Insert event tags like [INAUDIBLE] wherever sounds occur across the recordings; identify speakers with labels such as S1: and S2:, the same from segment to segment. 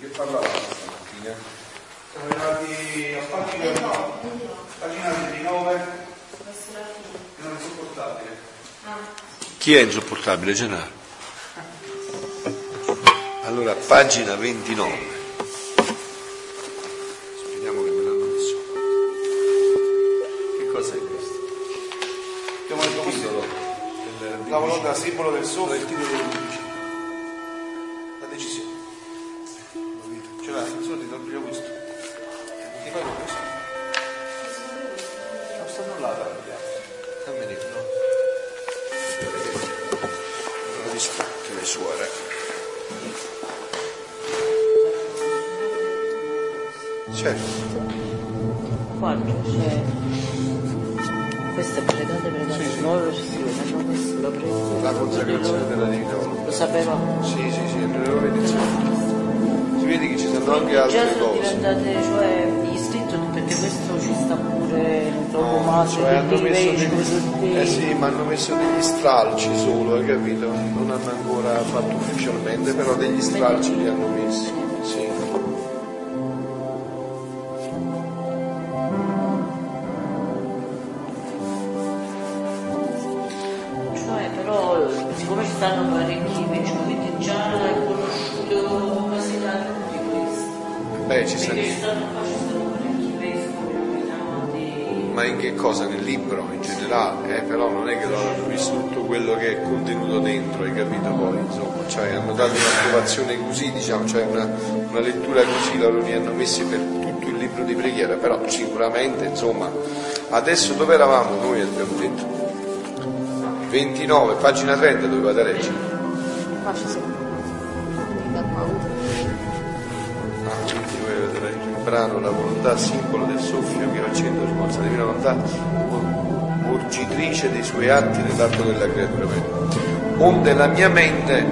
S1: Che parlavamo stamattina?
S2: Siamo arrivati a pagina, pagina 29, non è sopportabile.
S1: Chi è insopportabile, Gennaro? Allora, pagina 29. Speriamo che me l'hanno messo. Che cosa è questo?
S2: Abbiamo detto questo
S1: Titolo
S2: la volontà, simbolo del soffio,
S1: il titolo dell'undici. Certo.
S3: Quando c'è queste pregate, pregate,
S1: Sì, sì.
S3: nuove versioni, hanno messo la preghiera.
S1: La consacrazione della volontà.
S3: Lo sapevamo.
S1: Sì, sì, sì, lo vedi. Si vede che ci sono anche
S3: Già
S1: altre
S3: sono
S1: cose.
S3: diventate, cioè, gli iscritti, perché questo ci sta pure, trovo
S1: No,
S3: male,
S1: cioè hanno messo degli, eh sì, ma hanno messo degli stralci solo, hai capito? Non hanno ancora fatto ufficialmente, però degli stralci li hanno messi. Contenuto dentro, hai capito poi, insomma, cioè hanno dato un'approvazione così, diciamo, cioè una, una lettura così, loro li hanno messi per tutto il libro di preghiera, però sicuramente, insomma, adesso dove eravamo noi abbiamo detto? 29, pagina 30 dovevate leggere.
S4: Qua ci sono.
S1: Ah, il brano La volontà, simbolo del soffio che accende la sforza divina volontà, orgitrice dei suoi atti nell'atto della creatura. Onde la mia mente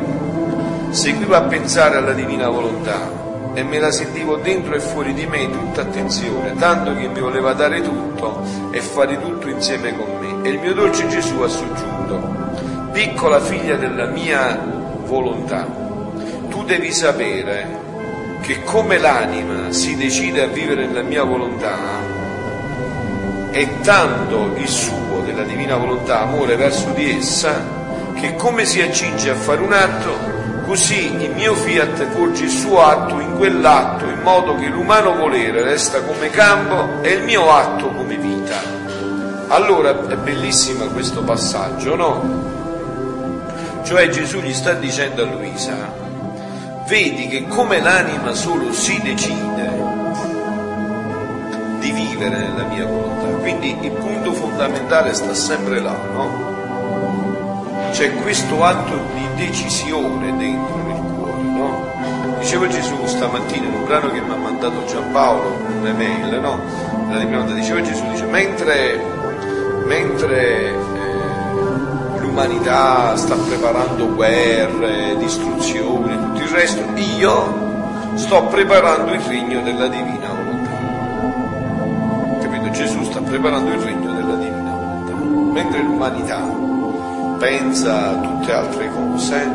S1: seguiva a pensare alla divina volontà e me la sentivo dentro e fuori di me tutta attenzione, tanto che mi voleva dare tutto e fare tutto insieme con me. E il mio dolce Gesù ha soggiunto, piccola figlia della mia volontà, tu devi sapere che come l'anima si decide a vivere nella mia volontà, è tanto il suo della divina volontà, amore verso di essa, che come si accinge a fare un atto, così il mio fiat porge il suo atto in quell'atto, in modo che l'umano volere resta come campo e il mio atto come vita. Allora è bellissimo questo passaggio, no? Cioè Gesù gli sta dicendo a Luisa, vedi che come l'anima solo si decide di vivere nella mia volontà, quindi il punto fondamentale sta sempre là, no? C'è questo atto di decisione dentro nel cuore, no? Diceva Gesù stamattina in un brano che mi ha mandato Giampaolo, un'email, no? La diceva Gesù, dice, mentre, mentre eh, l'umanità sta preparando guerre, distruzioni, tutto il resto, io sto preparando il regno della divina volontà. Gesù sta preparando il regno della divina volontà. Mentre l'umanità pensa a tutte altre cose,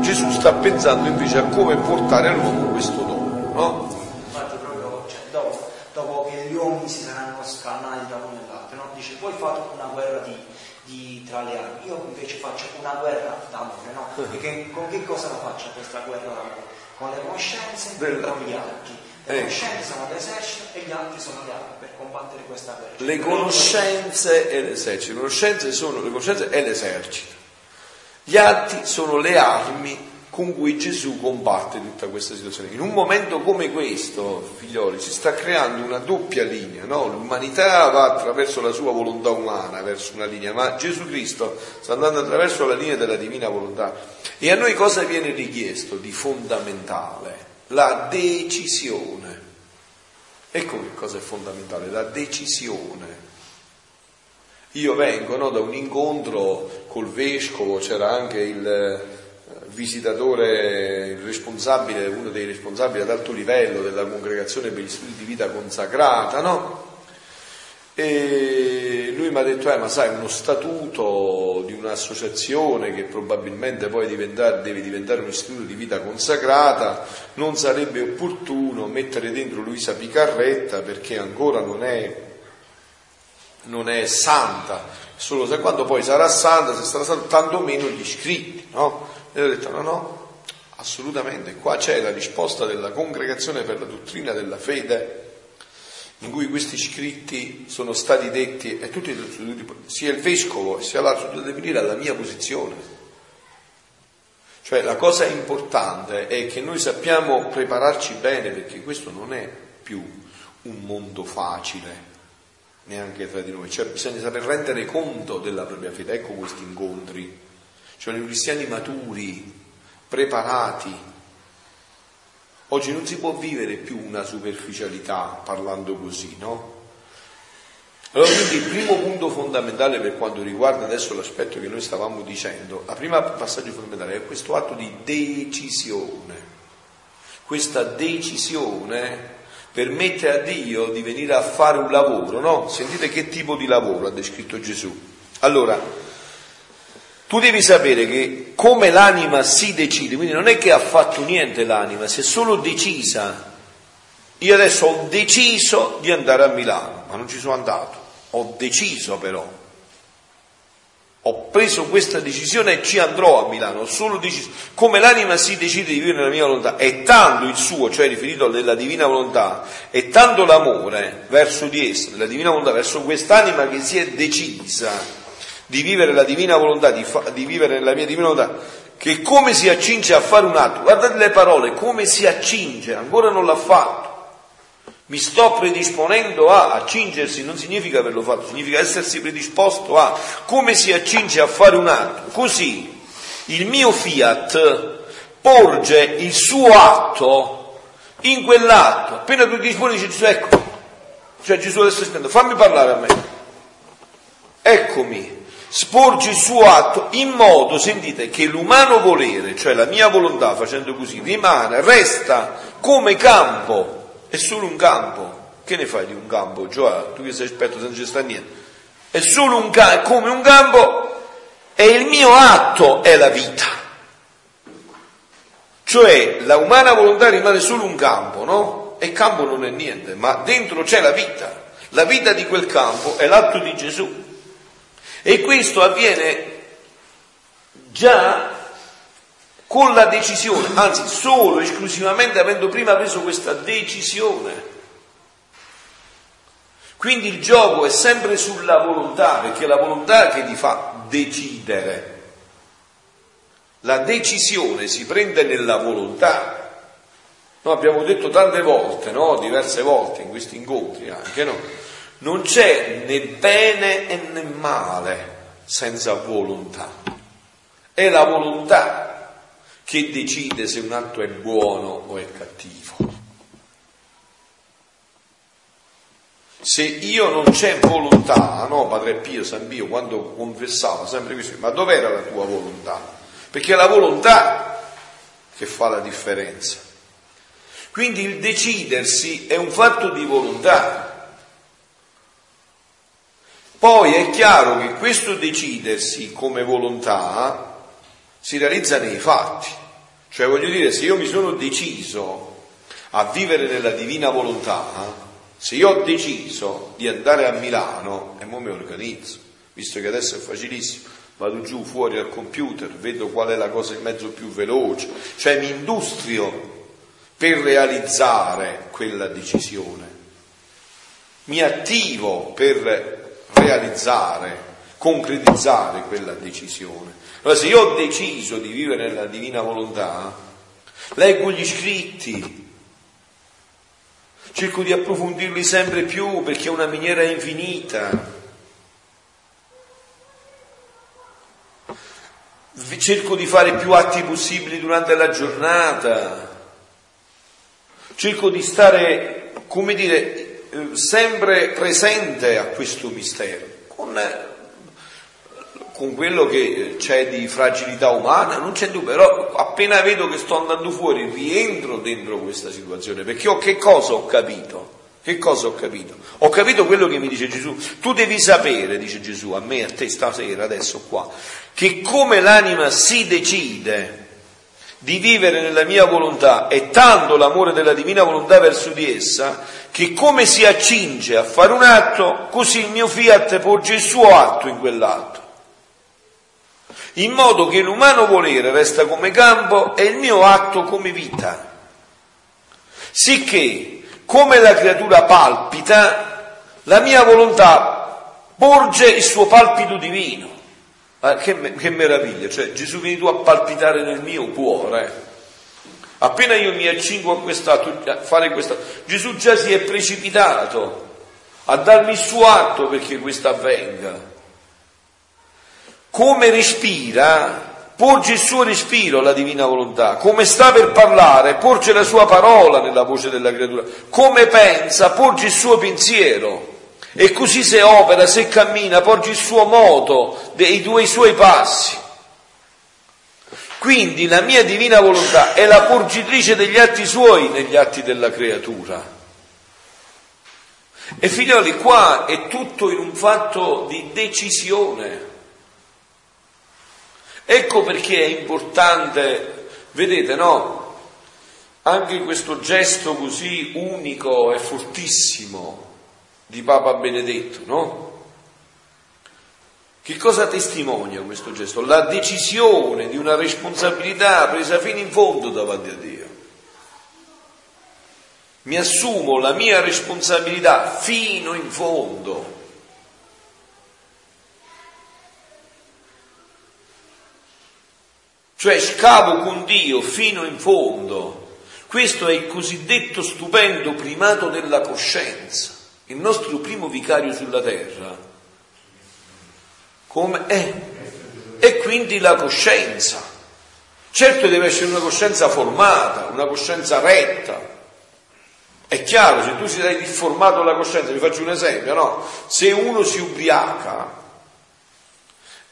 S1: Gesù sta pensando invece a come portare all'uomo questo dono, no?
S5: Infatti proprio cioè, dopo, dopo che gli uomini si saranno scannati da uno all'altro, no? dice voi fate una guerra di, di- tra le armi, io invece faccio una guerra d'amore, no? [LAUGHS] Perché con che cosa la faccio questa guerra d'amore? Con le conoscenze e con gli archi. Le
S1: Ecco.
S5: conoscenze sono l'esercito e gli archi sono armi per combattere questa guerra.
S1: Le conoscenze e l'esercito. Le conoscenze sono le conoscenze e l'esercito. Gli atti sono le armi con cui Gesù combatte tutta questa situazione. In un momento come questo, figlioli, si sta creando una doppia linea, no? L'umanità va attraverso la sua volontà umana verso una linea, ma Gesù Cristo sta andando attraverso la linea della divina volontà. E a noi cosa viene richiesto di fondamentale? La decisione. Ecco che cosa è fondamentale, la decisione. Io vengo no, da un incontro col vescovo, c'era anche il eh, visitatore, il responsabile, uno dei responsabili ad alto livello della congregazione per gli studi di vita consacrata, no? E prima ha detto, eh, ma sai, uno statuto di un'associazione che probabilmente poi diventare, deve diventare un istituto di vita consacrata, non sarebbe opportuno mettere dentro Luisa Picarretta perché ancora non è, non è santa, solo se quando poi sarà santa, se sarà santa, tanto meno gli iscritti, no? E ho detto, no, no, assolutamente, qua c'è la risposta della congregazione per la dottrina della fede in cui questi scritti sono stati detti, e tutti, sia il vescovo sia l'altro deve venire alla mia posizione. Cioè la cosa importante è che noi sappiamo prepararci bene perché questo non è più un mondo facile, neanche tra di noi, cioè bisogna saper rendere conto della propria fede, ecco questi incontri, cioè i cristiani maturi, preparati, Oggi non si può vivere più una superficialità parlando così, no? Allora quindi il primo punto fondamentale per quanto riguarda adesso l'aspetto che noi stavamo dicendo, il primo passaggio fondamentale è questo atto di decisione. Questa decisione permette a Dio di venire a fare un lavoro, no? Sentite che tipo di lavoro ha descritto Gesù. Allora, tu devi sapere che come l'anima si decide, quindi non è che ha fatto niente l'anima, si è solo decisa. Io adesso ho deciso di andare a Milano, ma non ci sono andato, ho deciso però. Ho preso questa decisione e ci andrò a Milano, ho solo deciso. Come l'anima si decide di vivere nella mia volontà, è tanto il suo, cioè riferito alla divina volontà, è tanto l'amore verso di essa, della divina volontà, verso quest'anima che si è decisa di vivere la divina volontà, di, fa, di vivere nella mia divina volontà, che come si accinge a fare un atto, guardate le parole, come si accinge, ancora non l'ha fatto. Mi sto predisponendo a accingersi, non significa averlo fatto, significa essersi predisposto a come si accinge a fare un atto. Così il mio fiat porge il suo atto in quell'atto. Appena tu ti disponi dici Gesù, ecco, cioè Gesù adesso sta fammi parlare a me. Eccomi, sporge il suo atto in modo, sentite, che l'umano volere, cioè la mia volontà facendo così, rimane, resta come campo, è solo un campo. Che ne fai di un campo, Gioa? Tu che sei esperto, se non ci sta niente. È solo un campo, come un campo, e il mio atto è la vita. Cioè la umana volontà rimane solo un campo, no? E campo non è niente, ma dentro c'è la vita. La vita di quel campo è l'atto di Gesù. E questo avviene già con la decisione, anzi solo esclusivamente avendo prima preso questa decisione. Quindi il gioco è sempre sulla volontà, perché è la volontà che ti fa decidere. La decisione si prende nella volontà. Noi abbiamo detto tante volte, no? diverse volte in questi incontri anche, no? Non c'è né bene né male senza volontà. È la volontà che decide se un atto è buono o è cattivo. Se io non c'è volontà, no, Padre Pio, San Pio, quando confessava sempre questo, ma dov'era la tua volontà? Perché è la volontà che fa la differenza. Quindi il decidersi è un fatto di volontà. Poi è chiaro che questo decidersi come volontà si realizza nei fatti. Cioè voglio dire, se io mi sono deciso a vivere nella divina volontà, se io ho deciso di andare a Milano, e mo mi organizzo, visto che adesso è facilissimo, vado giù fuori al computer, vedo qual è la cosa in mezzo più veloce, cioè mi industrio per realizzare quella decisione, mi attivo per realizzare, concretizzare quella decisione. Allora se io ho deciso di vivere nella divina volontà, leggo gli scritti, cerco di approfondirli sempre più perché è una miniera infinita. Cerco di fare più atti possibili durante la giornata, cerco di stare, come dire, sempre presente a questo mistero, con, con, quello che c'è di fragilità umana, non c'è dubbio, però appena vedo che sto andando fuori rientro dentro questa situazione, perché ho che cosa ho capito? Che cosa ho capito? Ho capito quello che mi dice Gesù. Tu devi sapere, dice Gesù, a me, a te stasera, adesso qua, che come l'anima si decide di vivere nella mia volontà e tanto l'amore della divina volontà verso di essa, che come si accinge a fare un atto, così il mio fiat porge il suo atto in quell'atto. In modo che l'umano volere resta come campo e il mio atto come vita. Sicché come la creatura palpita, la mia volontà porge il suo palpito divino. Ah, che, che, meraviglia, cioè Gesù vieni tu a palpitare nel mio cuore. Appena io mi accingo a, quest'atto, a fare questo, Gesù già si è precipitato a darmi il suo atto perché questo avvenga. Come respira, porge il suo respiro alla divina volontà, come sta per parlare, porge la sua parola nella voce della creatura, come pensa, porge il suo pensiero. E così se opera, se cammina, porge il suo moto, dei due suoi passi. Quindi la mia divina volontà è la porgitrice degli atti suoi negli atti della creatura. E figlioli, qua è tutto in un fatto di decisione. Ecco perché è importante, vedete, no? Anche questo gesto così unico e fortissimo di Papa Benedetto, no? Che cosa testimonia questo gesto? La decisione di una responsabilità presa fino in fondo davanti a Dio. Mi assumo la mia responsabilità fino in fondo. cioè scavo con Dio fino in fondo. Questo è il cosiddetto stupendo primato della coscienza, il nostro primo vicario sulla terra. Come è? E quindi la coscienza. Certo deve essere una coscienza formata, una coscienza retta. È chiaro, se tu sei difformato la coscienza, vi faccio un esempio, no? Se uno si ubriaca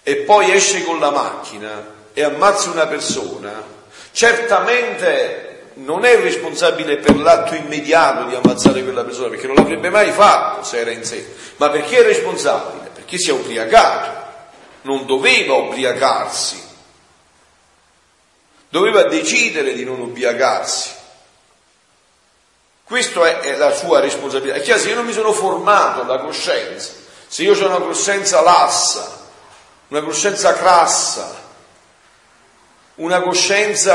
S1: e poi esce con la macchina, e ammazza una persona, certamente non è responsabile per l'atto immediato di ammazzare quella persona, perché non l'avrebbe mai fatto se era in sé, ma perché è responsabile? Perché si è ubriacato, non doveva ubriacarsi, doveva decidere di non ubriacarsi. Questa è, la sua responsabilità. È chiaro, se io non mi sono formato la coscienza, se io ho una coscienza lassa, una coscienza crassa, una coscienza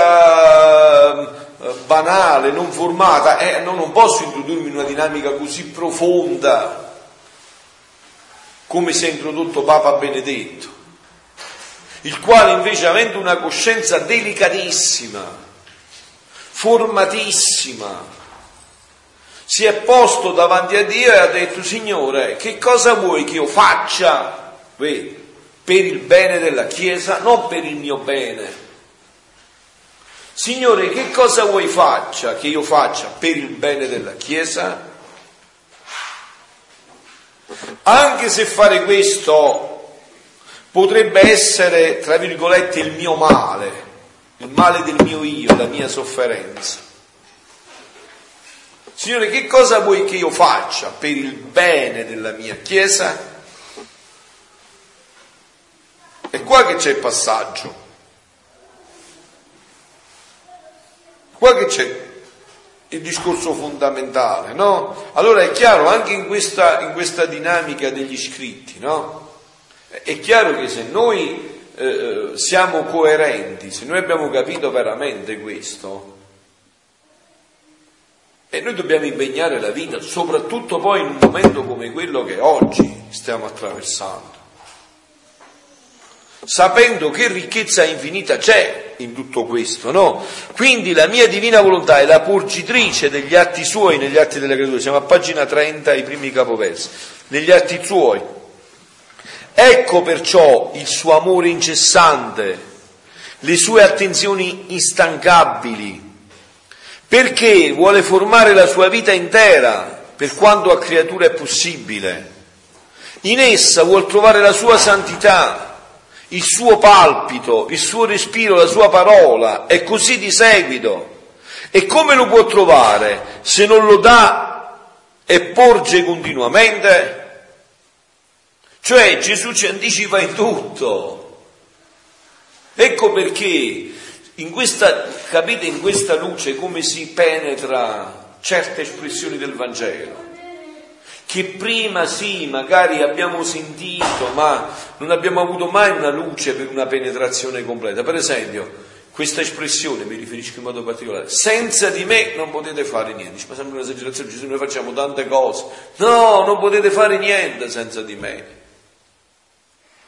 S1: banale, non formata, eh, no, non posso introdurmi in una dinamica così profonda come si è introdotto Papa Benedetto, il quale invece avendo una coscienza delicatissima, formatissima, si è posto davanti a Dio e ha detto Signore, che cosa vuoi che io faccia Vedi, per il bene della Chiesa, non per il mio bene? Signore, che cosa vuoi faccia, che io faccia per il bene della Chiesa? Anche se fare questo potrebbe essere, tra virgolette, il mio male, il male del mio io, la mia sofferenza. Signore, che cosa vuoi che io faccia per il bene della mia Chiesa? È qua che c'è il passaggio. Qua che c'è il discorso fondamentale, no? Allora è chiaro, anche in questa, in questa dinamica degli scritti, no? È chiaro che se noi eh, siamo coerenti, se noi abbiamo capito veramente questo, e noi dobbiamo impegnare la vita, soprattutto poi in un momento come quello che oggi stiamo attraversando sapendo che ricchezza infinita c'è in tutto questo, no? Quindi la mia divina volontà è la porgitrice degli atti suoi negli atti delle creature. Siamo a pagina 30, i primi capoversi. Negli atti suoi. Ecco perciò il suo amore incessante, le sue attenzioni instancabili, perché vuole formare la sua vita intera, per quanto a creatura è possibile. In essa vuol trovare la sua santità, il suo palpito, il suo respiro, la sua parola, e così di seguito. E come lo può trovare se non lo dà e porge continuamente. Cioè Gesù ci anticipa in tutto. Ecco perché in questa, capite in questa luce come si penetra certe espressioni del Vangelo che prima sì, magari abbiamo sentito, ma non abbiamo avuto mai una luce per una penetrazione completa. Per esempio, questa espressione mi riferisco in modo particolare, senza di me non potete fare niente. Ma sembra un'esagerazione, Gesù, noi facciamo tante cose. No, non potete fare niente senza di me.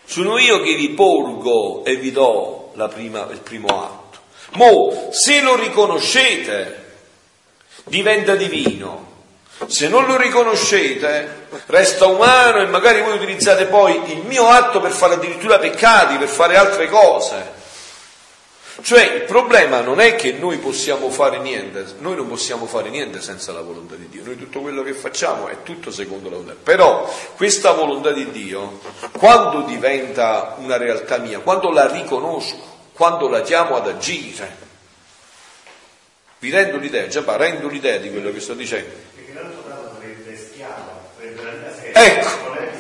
S1: Sono io che vi porgo e vi do prima, il primo atto. Mo, se lo riconoscete, diventa divino. Se non lo riconoscete, resta umano e magari voi utilizzate poi il mio atto per fare addirittura peccati, per fare altre cose. Cioè il problema non è che noi possiamo fare niente, noi non possiamo fare niente senza la volontà di Dio, noi tutto quello che facciamo è tutto secondo la volontà. Però questa volontà di Dio, quando diventa una realtà mia, quando la riconosco, quando la chiamo ad agire, vi rendo l'idea, già rendo l'idea di quello che sto dicendo.
S6: Perché l'altro caso sarebbe schiavo, sarebbe la mia
S1: sede. Ecco.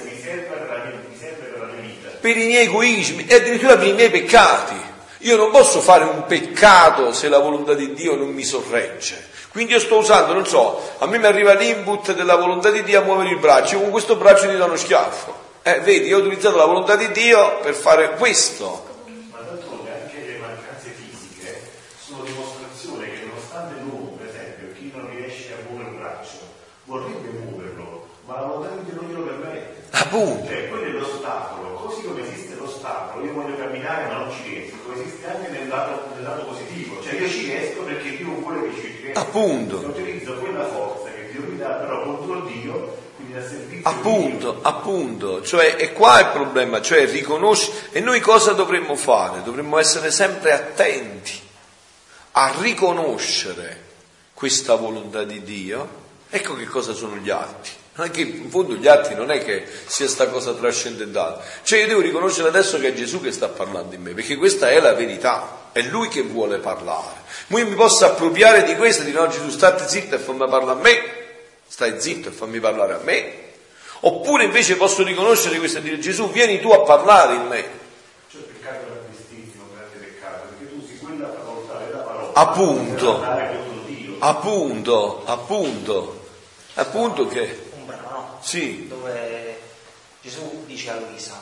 S6: Mi serve per la mia vita.
S1: Per i miei egoismi e addirittura per i miei peccati. Io non posso fare un peccato se la volontà di Dio non mi sorregge. Quindi io sto usando, non so, a me mi arriva l'input della volontà di Dio a muovere il braccio, io con questo braccio ti do uno schiaffo. Eh, vedi, io ho utilizzato la volontà di Dio per fare questo.
S6: Ma d'altronde anche le mancanze fisiche sono dimostrazione che nonostante l'uomo, per esempio, chi non riesce a muovere il braccio, vorrebbe muoverlo, ma la volontà di Dio Cioè, quello è l'ostacolo, così come esiste l'ostacolo, io voglio camminare ma non ci riesco esiste anche nel lato, nel lato positivo, cioè io ci riesco perché Dio vuole che ci riesco.
S1: Appunto.
S6: utilizzo quella forza che Dio mi dà, però contro Dio, quindi a servizio
S1: Appunto, Dio. appunto, cioè è qua il problema, cioè riconoscere, e noi cosa dovremmo fare? Dovremmo essere sempre attenti a riconoscere questa volontà di Dio. Ecco che cosa sono gli atti. Anche in fondo gli atti non è che sia sta cosa trascendentale. Cioè io devo riconoscere adesso che è Gesù che sta parlando in me, perché questa è la verità, è Lui che vuole parlare. Ma io mi posso appropriare di questo e dire no Gesù state zitto e fammi parlare a me, stai zitto e fammi parlare a me. Oppure invece posso riconoscere questo e dire Gesù vieni tu a parlare in me.
S6: Cioè peccato è grandissimo, un grande peccato, perché tu usi quella facoltà della parola.
S1: Appunto, appunto, appunto, appunto che sì.
S5: dove Gesù dice a Luisa,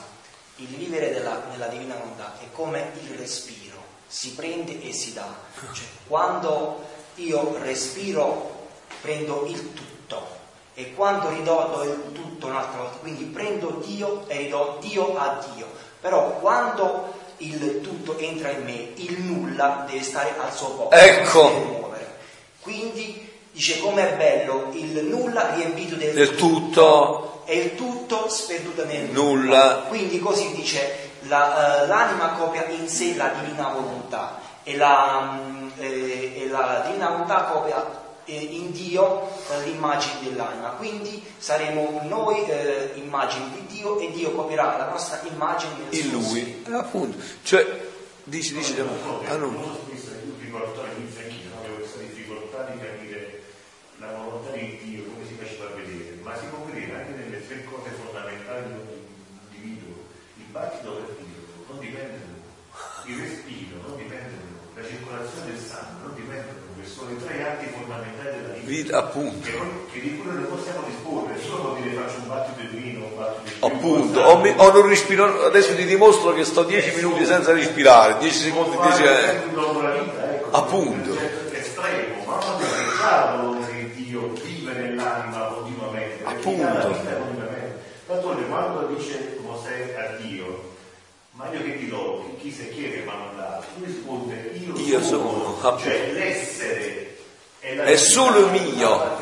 S5: il vivere della, nella divina volontà è come il respiro, si prende e si dà. [LAUGHS] Cioè, quando io respiro prendo il tutto e quando ridò do il tutto un'altra volta, quindi prendo Dio e ridò Dio a Dio. Però quando il tutto entra in me, il nulla deve stare al suo posto.
S1: Ecco.
S5: Quindi Dice com'è bello il nulla riempito del,
S1: del tutto,
S5: e il tutto sperduto nel
S1: nulla.
S5: Quindi così dice la, uh, l'anima copia in sé la divina volontà e la, um, eh, e la divina volontà copia eh, in Dio eh, l'immagine dell'anima. Quindi saremo noi eh, immagini di Dio e Dio copierà la nostra immagine
S1: in Lui. Appunto. Cioè, dici, dici,
S6: ah, no. La volontà di Dio come si faceva vedere, ma si può vedere anche nelle tre cose fondamentali di ogni individuo. Il battito cardiaco non dipende da noi, il respiro non dipende da noi, la circolazione del sangue non dipende da noi, sono i tre atti fondamentali della vita.
S1: appunto.
S6: Che, che di cui non possiamo disporre, nessuno può dire faccio un battito di vino, un battito di
S1: Appunto, o, mi, o, non respiro, adesso ti dimostro che sto dieci minuti senza respirare, dieci secondi, dieci... Eh.
S6: Ecco,
S1: appunto.
S6: Estremo, ma non Dio nell'anima continuamente.
S1: Appunto.
S6: D'altronde quando dice Mosè a Dio, ma io che ti do, chi, chi se chiede ma non dà, tu risponde io,
S1: io sono,
S6: sono. cioè l'essere
S1: è, è solo mio.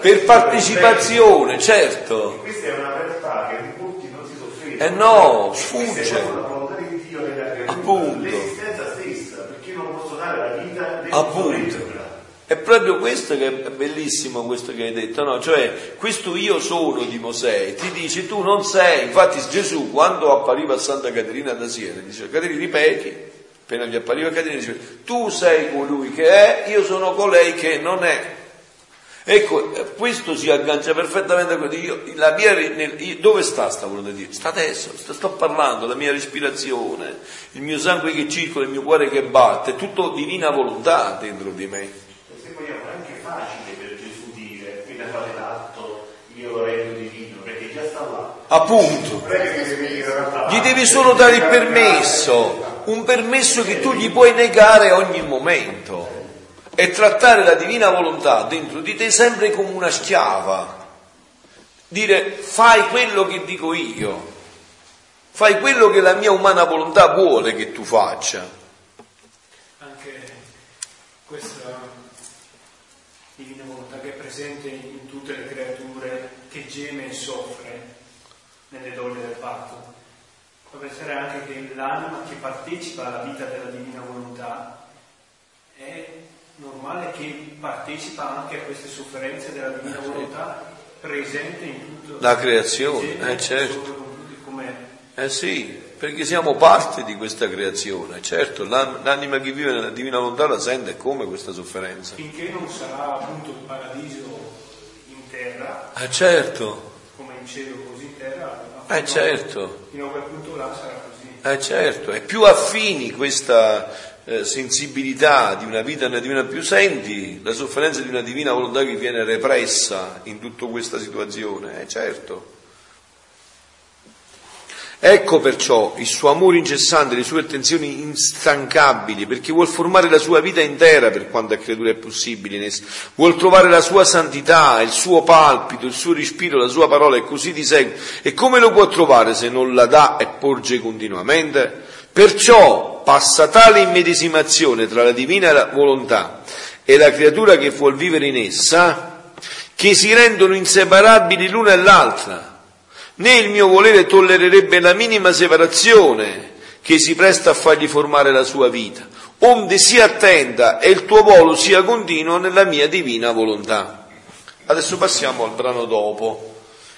S1: Per partecipazione, certo.
S6: E questa è una realtà che molti non si soffermano.
S1: Eh no, sfugge.
S6: Appunto. L'esistenza stessa, perché io non posso dare la vita
S1: Appunto. È proprio questo che è bellissimo questo che hai detto, no? Cioè, questo io sono di Mosè, ti dice tu non sei, infatti Gesù quando appariva a Santa Caterina da Siena, dice Caterina ripeti, appena gli appariva Caterina dice tu sei colui che è, io sono colei che non è. Ecco, questo si aggancia perfettamente a quello di io, la mia, io, dove sta sta volontà di Dio? Sta adesso, sto, sto parlando, la mia respirazione, il mio sangue che circola, il mio cuore che batte, è tutto divina volontà dentro di me.
S6: Se vogliamo è anche facile per Gesù dire, qui da fare l'atto, io lo rendo divino, perché già sta là.
S1: Appunto. Gli devi solo dare il permesso, un permesso che tu gli puoi negare a ogni momento e trattare la divina volontà dentro di te sempre come una schiava. Dire fai quello che dico io, fai quello che la mia umana volontà vuole che tu faccia.
S7: Anche questa divina volontà che è presente in tutte le creature, che geme e soffre nelle donne del patto. Può pensare anche che l'anima che partecipa alla vita della divina volontà è normale che partecipa anche a queste sofferenze della divina volontà presente in tutta
S1: la creazione, eh, certo. Eh sì, perché siamo parte di questa creazione, certo, l'anima che vive nella divina volontà la sente come questa sofferenza.
S7: Finché non sarà appunto il paradiso in terra,
S1: eh certo.
S7: come in cielo così in terra,
S1: eh certo.
S7: Fino a quel punto là sarà così.
S1: Eh certo, è più affini questa eh, sensibilità di una vita nella divina più senti la sofferenza di una divina volontà che viene repressa in tutta questa situazione, eh, certo. Ecco perciò il suo amore incessante, le sue attenzioni instancabili, perché vuol formare la sua vita intera per quanto a creatura è possibile in essa, vuol trovare la sua santità, il suo palpito, il suo respiro, la sua parola e così di seguito. E come lo può trovare se non la dà e porge continuamente? Perciò passa tale immedesimazione tra la divina volontà e la creatura che vuol vivere in essa, che si rendono inseparabili l'una e l'altra. Né il mio volere tollererebbe la minima separazione che si presta a fargli formare la sua vita, onde sia attenta e il tuo volo sia continuo nella mia divina volontà. Adesso passiamo al brano dopo,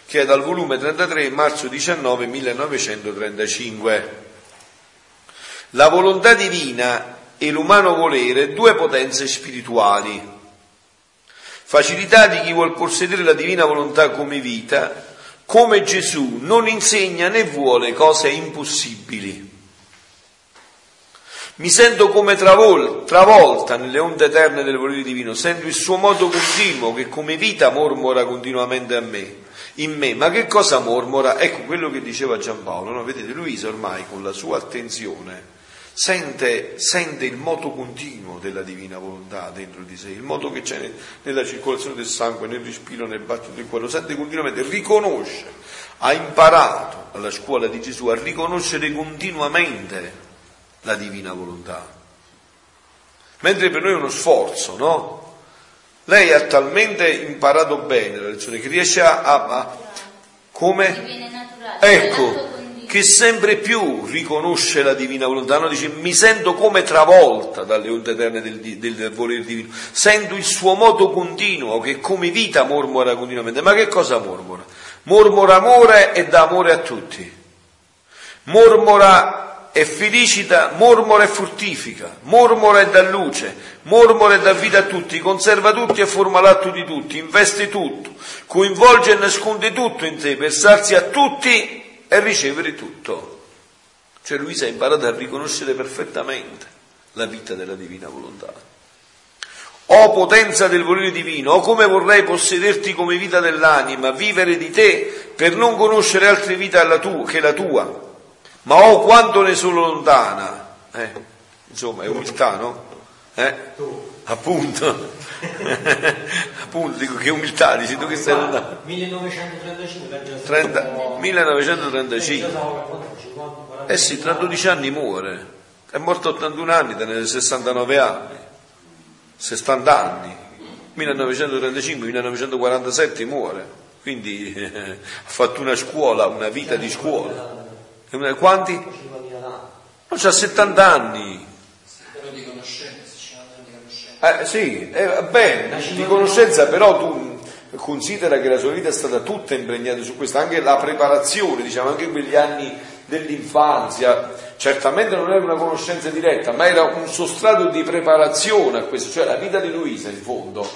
S1: che è dal volume 33, marzo 19, 1935. La volontà divina e l'umano volere, due potenze spirituali. Facilità di chi vuol possedere la divina volontà come vita, come Gesù non insegna né vuole cose impossibili. Mi sento come travol- travolta nelle onde eterne del volere divino, sento il suo modo continuo che come vita mormora continuamente a me, in me. Ma che cosa mormora? Ecco quello che diceva Giampaolo, no? Vedete, Luisa ormai con la sua attenzione sente, sente, il moto continuo della divina volontà dentro di sé, il moto che c'è nella circolazione del sangue, nel respiro, nel battito del cuore, lo sente continuamente, riconosce, ha imparato alla scuola di Gesù a riconoscere continuamente la divina volontà. Mentre per noi è uno sforzo, no? Lei ha talmente imparato bene la lezione che riesce a... a, a come? Ecco, che sempre più riconosce la divina volontà, no? dice mi sento come travolta dalle onde eterne del, del, volere divino, sento il suo moto continuo che come vita mormora continuamente. Ma che cosa mormora? Mormora amore e dà amore a tutti. Mormora e felicita, mormora e fruttifica, mormora e dà luce, mormora e dà vita a tutti, conserva tutti e forma l'atto di tutti, investe tutto, coinvolge e nasconde tutto in sé per sarsi a tutti e ricevere tutto. Cioè Luisa ha imparato a riconoscere perfettamente la vita della divina volontà. O potenza del volere divino, o come vorrei possederti come vita dell'anima, vivere di te per non conoscere altre vite che la tua, ma oh quanto ne sono lontana. Eh, insomma, è umiltà, no? Eh? Appunto. [LAUGHS] Appunto, dico che umiltà, dici tu che stai lontano.
S5: 1935
S1: 30, 1935. Eh sì, tra 12 anni muore. È morto a 81 anni, tenere 69 anni. 60 anni. 1935-1947 muore. Quindi eh, [LAUGHS] ha fatto una scuola, una vita di scuola. Quanti? Non c'ha 70 anni. Eh, sì, eh, bene, di conoscenza però tu considera che la sua vita è stata tutta impregnata su questo, anche la preparazione, diciamo, anche quegli anni dell'infanzia, certamente non era una conoscenza diretta, ma era un sostrato di preparazione a questo, cioè la vita di Luisa in fondo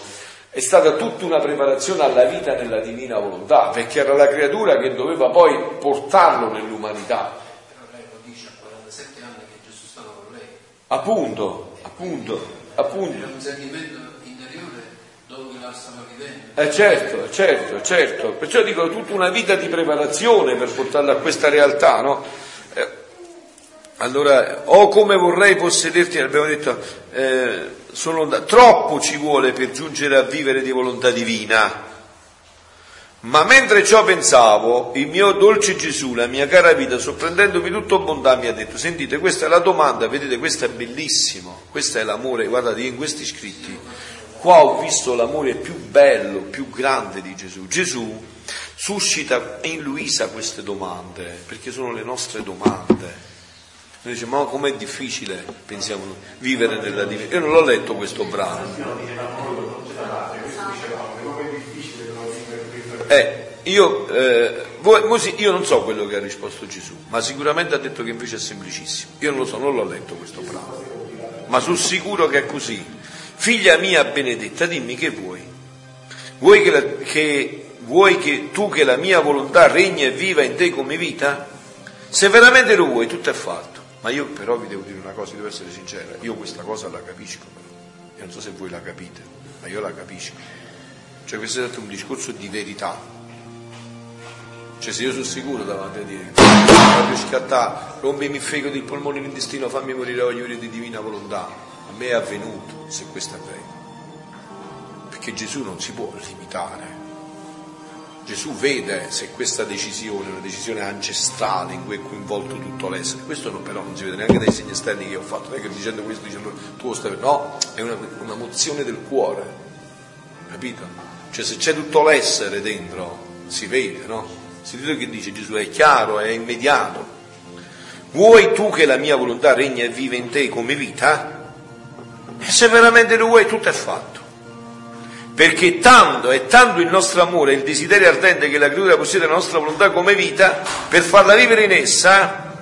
S1: è stata tutta una preparazione alla vita nella divina volontà, perché era la creatura che doveva poi portarlo nell'umanità.
S8: Però lei lo dice a 47 anni che Gesù stava con lei.
S1: Appunto, appunto, appunto.
S8: Era un sentimento interiore che la stava vivendo.
S1: Eh certo, certo, certo. Perciò dico tutta una vita di preparazione per portarla a questa realtà, no? Eh, allora, o come vorrei possederti, abbiamo detto, eh, sono troppo ci vuole per giungere a vivere di volontà divina. Ma mentre ciò pensavo, il mio dolce Gesù, la mia cara vita, sorprendendomi tutto bontà, mi ha detto, sentite, questa è la domanda, vedete, questo è bellissimo, questo è l'amore, guardate, in questi scritti, qua ho visto l'amore più bello, più grande di Gesù. Gesù suscita in Luisa queste domande, perché sono le nostre domande. Noi diciamo, ma com'è difficile, pensiamo, vivere nella divinità. Io non l'ho letto questo brano. Eh, io, eh, voi- sì, io non so quello che ha risposto Gesù, ma sicuramente ha detto che invece è semplicissimo. Io non lo so, non l'ho letto questo brano, ma sono sicuro che è così. Figlia mia benedetta, dimmi che vuoi. Vuoi che, la- che- vuoi che tu che la mia volontà regni e viva in te come vita? Se veramente lo vuoi, tutto è fatto. Ma io però vi devo dire una cosa, devo essere sincera, io questa cosa la capisco. Io non so se voi la capite, ma io la capisco. Cioè questo è stato un discorso di verità. Cioè se io sono sicuro davanti a Dio, voglio scattare, rompimi il fegato, il polmone, l'intestino, fammi morire voglio dire di divina volontà. A me è avvenuto, se questo è vero. Perché Gesù non si può limitare. Gesù vede se questa decisione è una decisione ancestrale in cui è coinvolto tutto l'essere. Questo no, però non si vede neanche dai segni esterni che ho fatto, non è che dicendo questo dicendo tu lo stai No, è una, una mozione del cuore, capito? Cioè se c'è tutto l'essere dentro, si vede, no? Sentite che dice Gesù, è chiaro, è immediato. Vuoi tu che la mia volontà regna e vive in te come vita? E se veramente lo vuoi, tutto è fatto perché tanto è tanto il nostro amore, il desiderio ardente che la creatura possiede la nostra volontà come vita, per farla vivere in essa,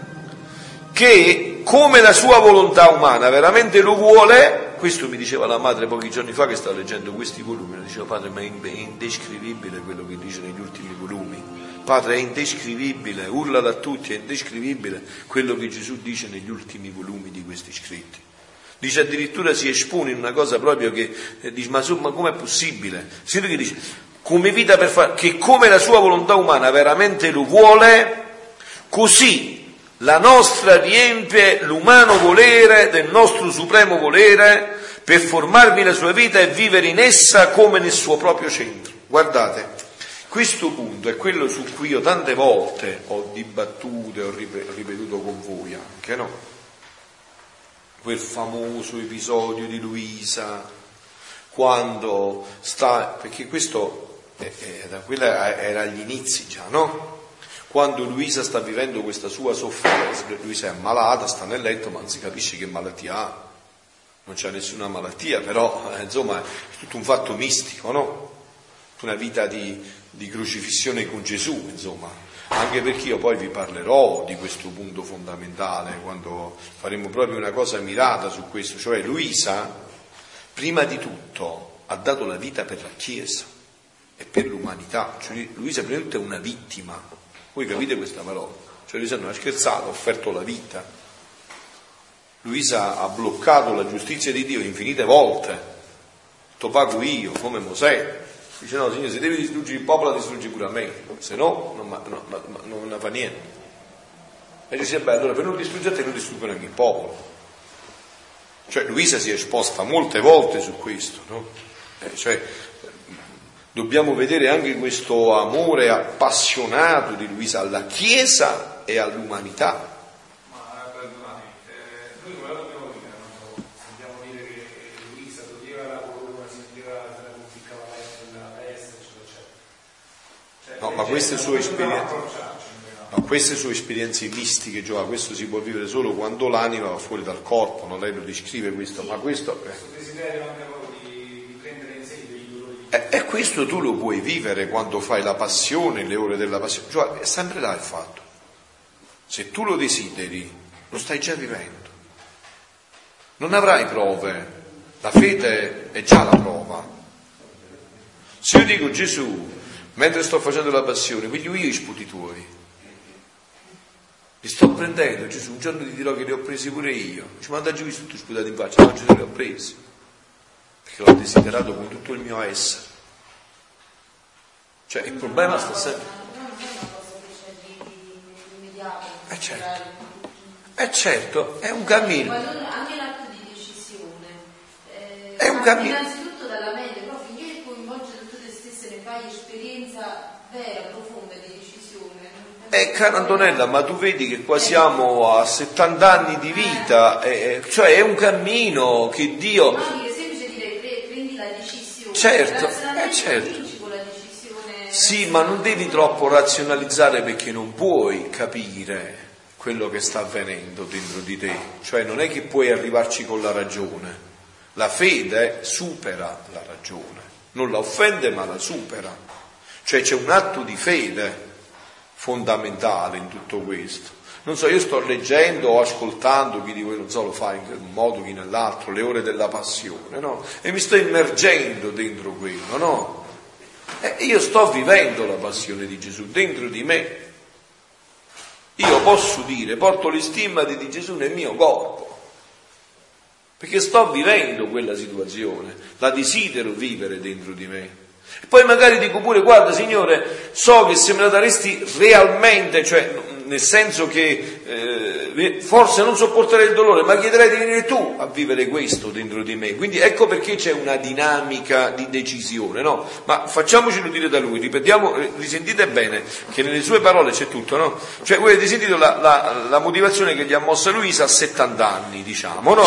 S1: che come la sua volontà umana veramente lo vuole, questo mi diceva la madre pochi giorni fa che stava leggendo questi volumi, mi diceva padre ma è in- è indescrivibile quello che dice negli ultimi volumi, padre è indescrivibile, urla da tutti, è indescrivibile quello che Gesù dice negli ultimi volumi di questi scritti. Dice addirittura si espone in una cosa proprio che eh, dice ma, su- ma com'è possibile? Sento che dice come vita per fare, che come la sua volontà umana veramente lo vuole, così la nostra riempie l'umano volere del nostro supremo volere per formarvi la sua vita e vivere in essa come nel suo proprio centro. Guardate, questo punto è quello su cui io tante volte ho dibattuto e ho rip- ripetuto con voi anche, no? quel famoso episodio di Luisa, quando sta, perché questo era, era agli inizi già, no? Quando Luisa sta vivendo questa sua sofferenza, Luisa è ammalata, sta nel letto, ma non si capisce che malattia ha, non c'è nessuna malattia, però eh, insomma è tutto un fatto mistico, no? Una vita di, di crocifissione con Gesù, insomma, anche perché io poi vi parlerò di questo punto fondamentale quando faremo proprio una cosa mirata su questo, cioè Luisa, prima di tutto, ha dato la vita per la Chiesa e per l'umanità, cioè Luisa è una vittima, voi capite questa parola? Cioè Luisa non ha scherzato, ha offerto la vita. Luisa ha bloccato la giustizia di Dio infinite volte, to pago io, come Mosè. Dice no, Signore, se devi distruggere il popolo, distruggi pure a me, se no non, ma- no, ma- non ne fa niente. E dice, beh, allora per non distruggere te non distruggono anche il popolo. Cioè Luisa si è esposta molte volte su questo, no? Eh, cioè, dobbiamo vedere anche questo amore appassionato di Luisa alla Chiesa e all'umanità.
S7: Eh,
S1: No, ma queste sue esperienze- Ma queste sono esperienze mistiche, Giova, questo si può vivere solo quando l'anima va fuori dal corpo, non lei lo descrive questo, ma questo... eh,
S7: Questo desiderio anche proprio di, di prendere in sé dei dolori di
S1: E, questo tu lo puoi vivere quando fai la passione, le ore della passione. Cioè, è sempre là il fatto. Se tu lo desideri, lo stai già vivendo. Non avrai prove. La fede è già la prova. Se io dico Gesù, mentre sto facendo la passione, piglio io i sputi tuoi. Li sto prendendo, Gesù, un giorno ti dirò che li ho presi pure io. Ci manda giù tutti sputati in faccia, oggi te li ho presi. Perché l'ho desiderato con tutto il mio essere. Cioè il problema sta sempre. Eh certo, eh certo, è un cammino.
S9: Anche l'atto di decisione. eh,
S1: È un cammino.
S9: Innanzitutto dalla mente, però finché coinvolge tu te stessa e ne fai esperienza vera, profonda di decisione.
S1: Eh, cara Antonella, ma tu vedi che qua siamo a 70 anni di vita, eh, cioè è un cammino che Dio... Certo, eh, certo. Sì, ma non devi troppo razionalizzare perché non puoi capire quello che sta avvenendo dentro di te, cioè non è che puoi arrivarci con la ragione. La fede supera la ragione, non la offende ma la supera. Cioè c'è un atto di fede fondamentale in tutto questo. Non so, io sto leggendo o ascoltando, chi di voi non so lo fa in un modo, chi nell'altro, le ore della passione, no? E mi sto immergendo dentro quello, no? E io sto vivendo la passione di Gesù dentro di me. Io posso dire, porto le stimmati di Gesù nel mio corpo, perché sto vivendo quella situazione, la desidero vivere dentro di me. E poi magari dico pure, guarda Signore, so che se me la daresti realmente, cioè nel senso che eh, forse non sopporterei il dolore, ma chiederei di venire tu a vivere questo dentro di me. Quindi ecco perché c'è una dinamica di decisione, no? Ma facciamocelo dire da lui, ripetiamo, eh, risentite bene che nelle sue parole c'è tutto, no? Cioè voi avete sentito la, la, la motivazione che gli ha mossa Luisa a 70 anni, diciamo, no?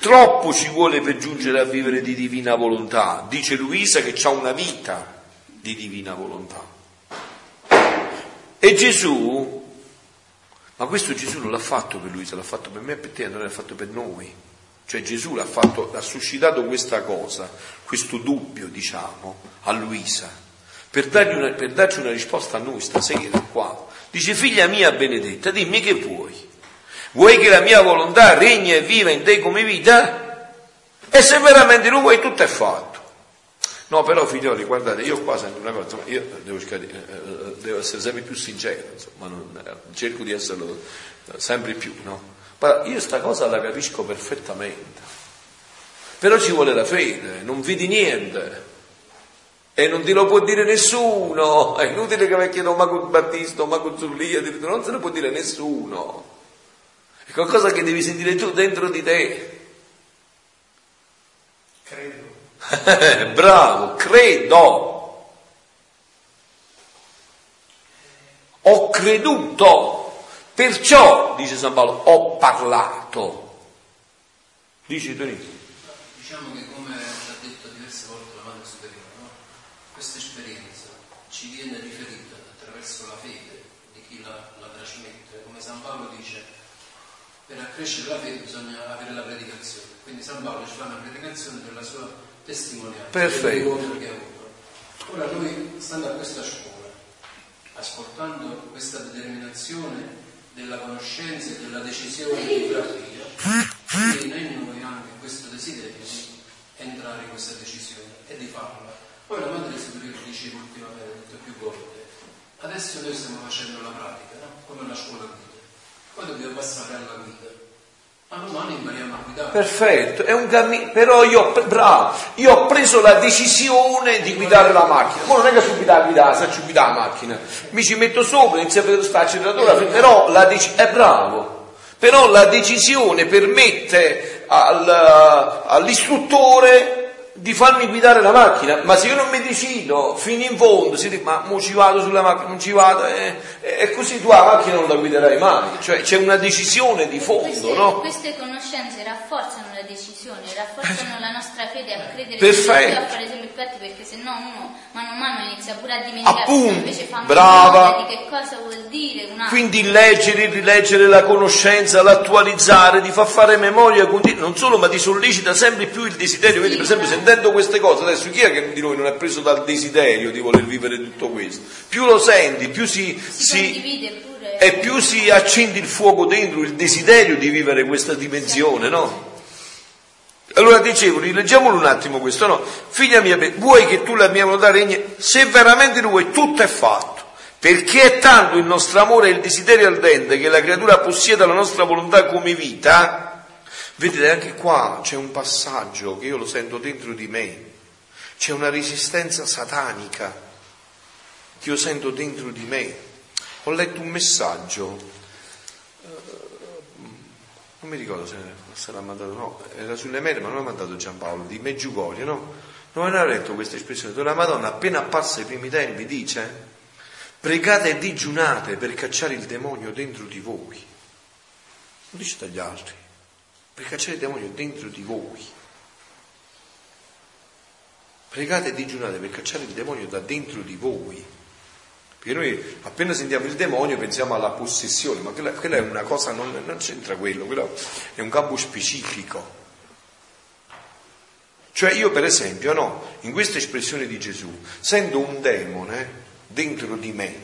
S1: Troppo ci vuole per giungere a vivere di divina volontà, dice Luisa che ha una vita di divina volontà. E Gesù ma questo Gesù non l'ha fatto per Luisa, l'ha fatto per me e per te, non l'ha fatto per noi. Cioè Gesù l'ha, fatto, ha suscitato questa cosa, questo dubbio, diciamo, a Luisa, per, una, per darci una risposta a noi stasera qua. Dice, figlia mia benedetta, dimmi che vuoi. Vuoi che la mia volontà regni e viva in te come vita? E se veramente lo vuoi, tutto è fatto. No, però figlioli, guardate, io qua sento una cosa, io devo, cercare, eh, devo essere sempre più sincero, insomma, non, eh, cerco di esserlo sempre più, no? Ma io sta cosa la capisco perfettamente, però ci vuole la fede, non vedi niente e non te lo può dire nessuno, è inutile che mi chiedo Mago Battista, Mago Zullia, non se lo può dire nessuno, è qualcosa che devi sentire tu dentro di te.
S7: Credo. [LAUGHS]
S1: Bravo, credo. Ho creduto, perciò, dice San Paolo, ho parlato. Dici Tonino.
S8: Diciamo che come ha detto diverse volte la Madre Superiore, no? questa esperienza ci viene riferita attraverso la fede di chi la, la trasmette. Come San Paolo dice, per accrescere la fede bisogna avere la predicazione. Quindi San Paolo ci fa una predicazione della sua testimonianza.
S1: Perfetto.
S8: dell'incontro che ha avuto. Ora noi, stando a questa scuola, ascoltando questa determinazione della conoscenza e della decisione di Fratria, viene in noi anche questo desiderio di entrare in questa decisione e di farla. Poi la Madre Superiore diceva ultimamente, detto più volte, adesso noi stiamo facendo la pratica, no? come la scuola guida, poi dobbiamo passare alla guida. Ma domani impariamo a guidare.
S1: Perfetto, è un cammino, però io, bravo, io ho preso la decisione di guidare la macchina. Ma non è che subito a guidare, faccio guidare la macchina. Mi ci metto sopra, inizio a vedere sta acceleratore, però la dec- è bravo. Però la decisione permette al- all'istruttore di farmi guidare la macchina, ma se io non mi decido fino in fondo, si dice ma mo ci vado sulla macchina, non ci vado, e, e così tu la macchina non la guiderai mai, cioè c'è una decisione di fondo,
S10: Queste,
S1: no?
S10: queste conoscenze rafforzano la decisione, rafforzano la nostra fede a credere
S1: Perfetto.
S10: in a fare sempre fatti perché se no uno mano a mano inizia pure a dimenticare
S1: Appunto,
S10: invece fa
S1: brava.
S10: di che cosa vuol dire un attimo.
S1: Quindi leggere, rileggere la conoscenza, l'attualizzare, ti fa fare memoria continua, non solo, ma ti sollecita sempre più il desiderio. Vedi, per esempio, sentendo queste cose, adesso chi è che di noi non è preso dal desiderio di voler vivere tutto questo? Più lo senti, più si,
S10: si,
S1: si-
S10: pure
S1: e più si accende il fuoco dentro, il desiderio di vivere questa dimensione, no? Allora dicevo, rileggiamolo un attimo questo, no? Figlia mia, vuoi che tu la mia volontà regni? Se veramente lo vuoi, tutto è fatto. Perché è tanto il nostro amore e il desiderio ardente che la creatura possieda la nostra volontà come vita. Vedete, anche qua c'è un passaggio che io lo sento dentro di me. C'è una resistenza satanica che io sento dentro di me. Ho letto un messaggio, eh, non mi ricordo se l'ha mandato, no, era sulle mail, ma non l'ha mandato Giampaolo, di Meggiugorio, no? Non aveva letto questa espressione, dove la Madonna appena apparsa ai primi tempi dice pregate e digiunate per cacciare il demonio dentro di voi. Non dice dagli altri, per cacciare il demonio dentro di voi. Pregate e digiunate per cacciare il demonio da dentro di voi. Perché noi appena sentiamo il demonio pensiamo alla possessione, ma quella, quella è una cosa, non, non c'entra quello, quello è un campo specifico. Cioè io per esempio, no, in questa espressione di Gesù, sento un demone dentro di me,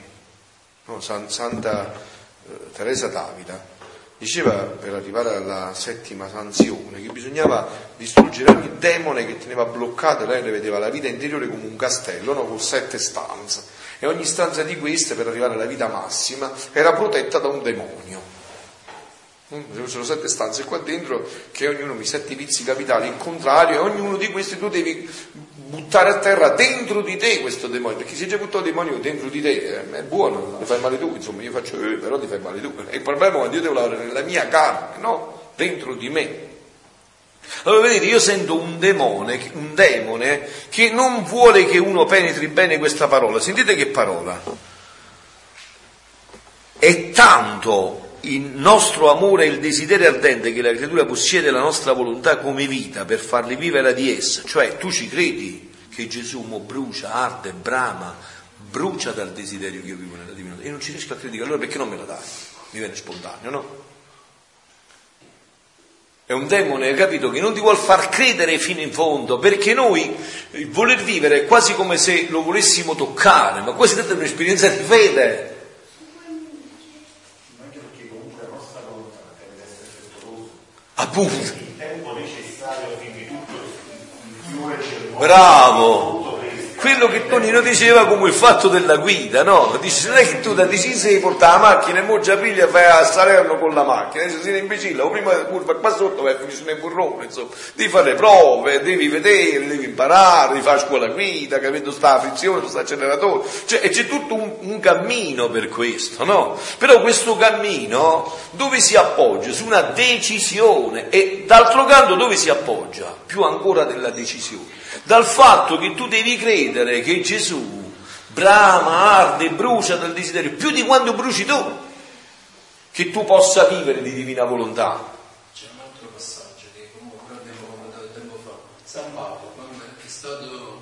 S1: no, Santa eh, Teresa Davida, diceva per arrivare alla settima sanzione che bisognava distruggere ogni demone che teneva bloccato, lei le vedeva la vita interiore come un castello, no, con sette stanze e ogni stanza di queste per arrivare alla vita massima era protetta da un demonio. Ci sono sette stanze qua dentro che ognuno mi sette vizi capitali in contrario e ognuno di questi tu devi buttare a terra dentro di te questo demonio, perché se già buttato il demonio dentro di te eh, è buono, ti fai male tu, insomma io faccio, eh, però ti fai male tu. E il problema è quando io devo lavorare nella mia carne, no? Dentro di me. Allora vedete, io sento un demone, un demone che non vuole che uno penetri bene questa parola. Sentite che parola. È tanto il nostro amore e il desiderio ardente che la creatura possiede la nostra volontà come vita per farli vivere di essa. Cioè, tu ci credi che Gesù mo brucia, arde, brama, brucia dal desiderio che io vivo nella divinità. E non ci riesco a credere, allora perché non me la dai? Mi viene spontaneo, no? È un demone, capito, che non ti vuol far credere fino in fondo, perché noi il voler vivere è quasi come se lo volessimo toccare, ma quasi è un'esperienza di fede. Appunto.
S6: Il tempo necessario affinché tutto il
S1: Bravo! Quello che Tonino diceva come il fatto della guida, no? Dice, non è che tu da Decisi porta la macchina e mo già piglia fai a Salerno con la macchina, se sei imbecille, o prima curva qua sotto vai a finire nel burrone, insomma, devi fare le prove, devi vedere, devi imparare, devi fare scuola guida, capendo sta frizione, sta acceleratore, cioè, e c'è tutto un, un cammino per questo, no? Però questo cammino dove si appoggia? Su una decisione e d'altro canto dove si appoggia? Più ancora della decisione dal fatto che tu devi credere che Gesù brama, arde, brucia dal desiderio più di quanto bruci tu, che tu possa vivere di divina volontà.
S8: C'è un altro passaggio che comunque abbiamo commentato tempo fa. San Paolo, quando è stato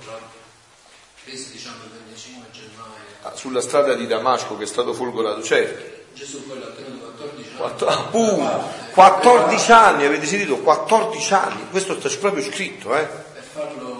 S8: preso diciamo il 25 gennaio.
S1: Ah, sulla strada di Damasco che è stato folgorato, certo.
S8: Gesù poi l'ha tenuto 14 anni.
S1: Quattro, appunto, 14 anni, avete sentito? 14 anni, questo sta proprio scritto, eh?
S8: Per farlo e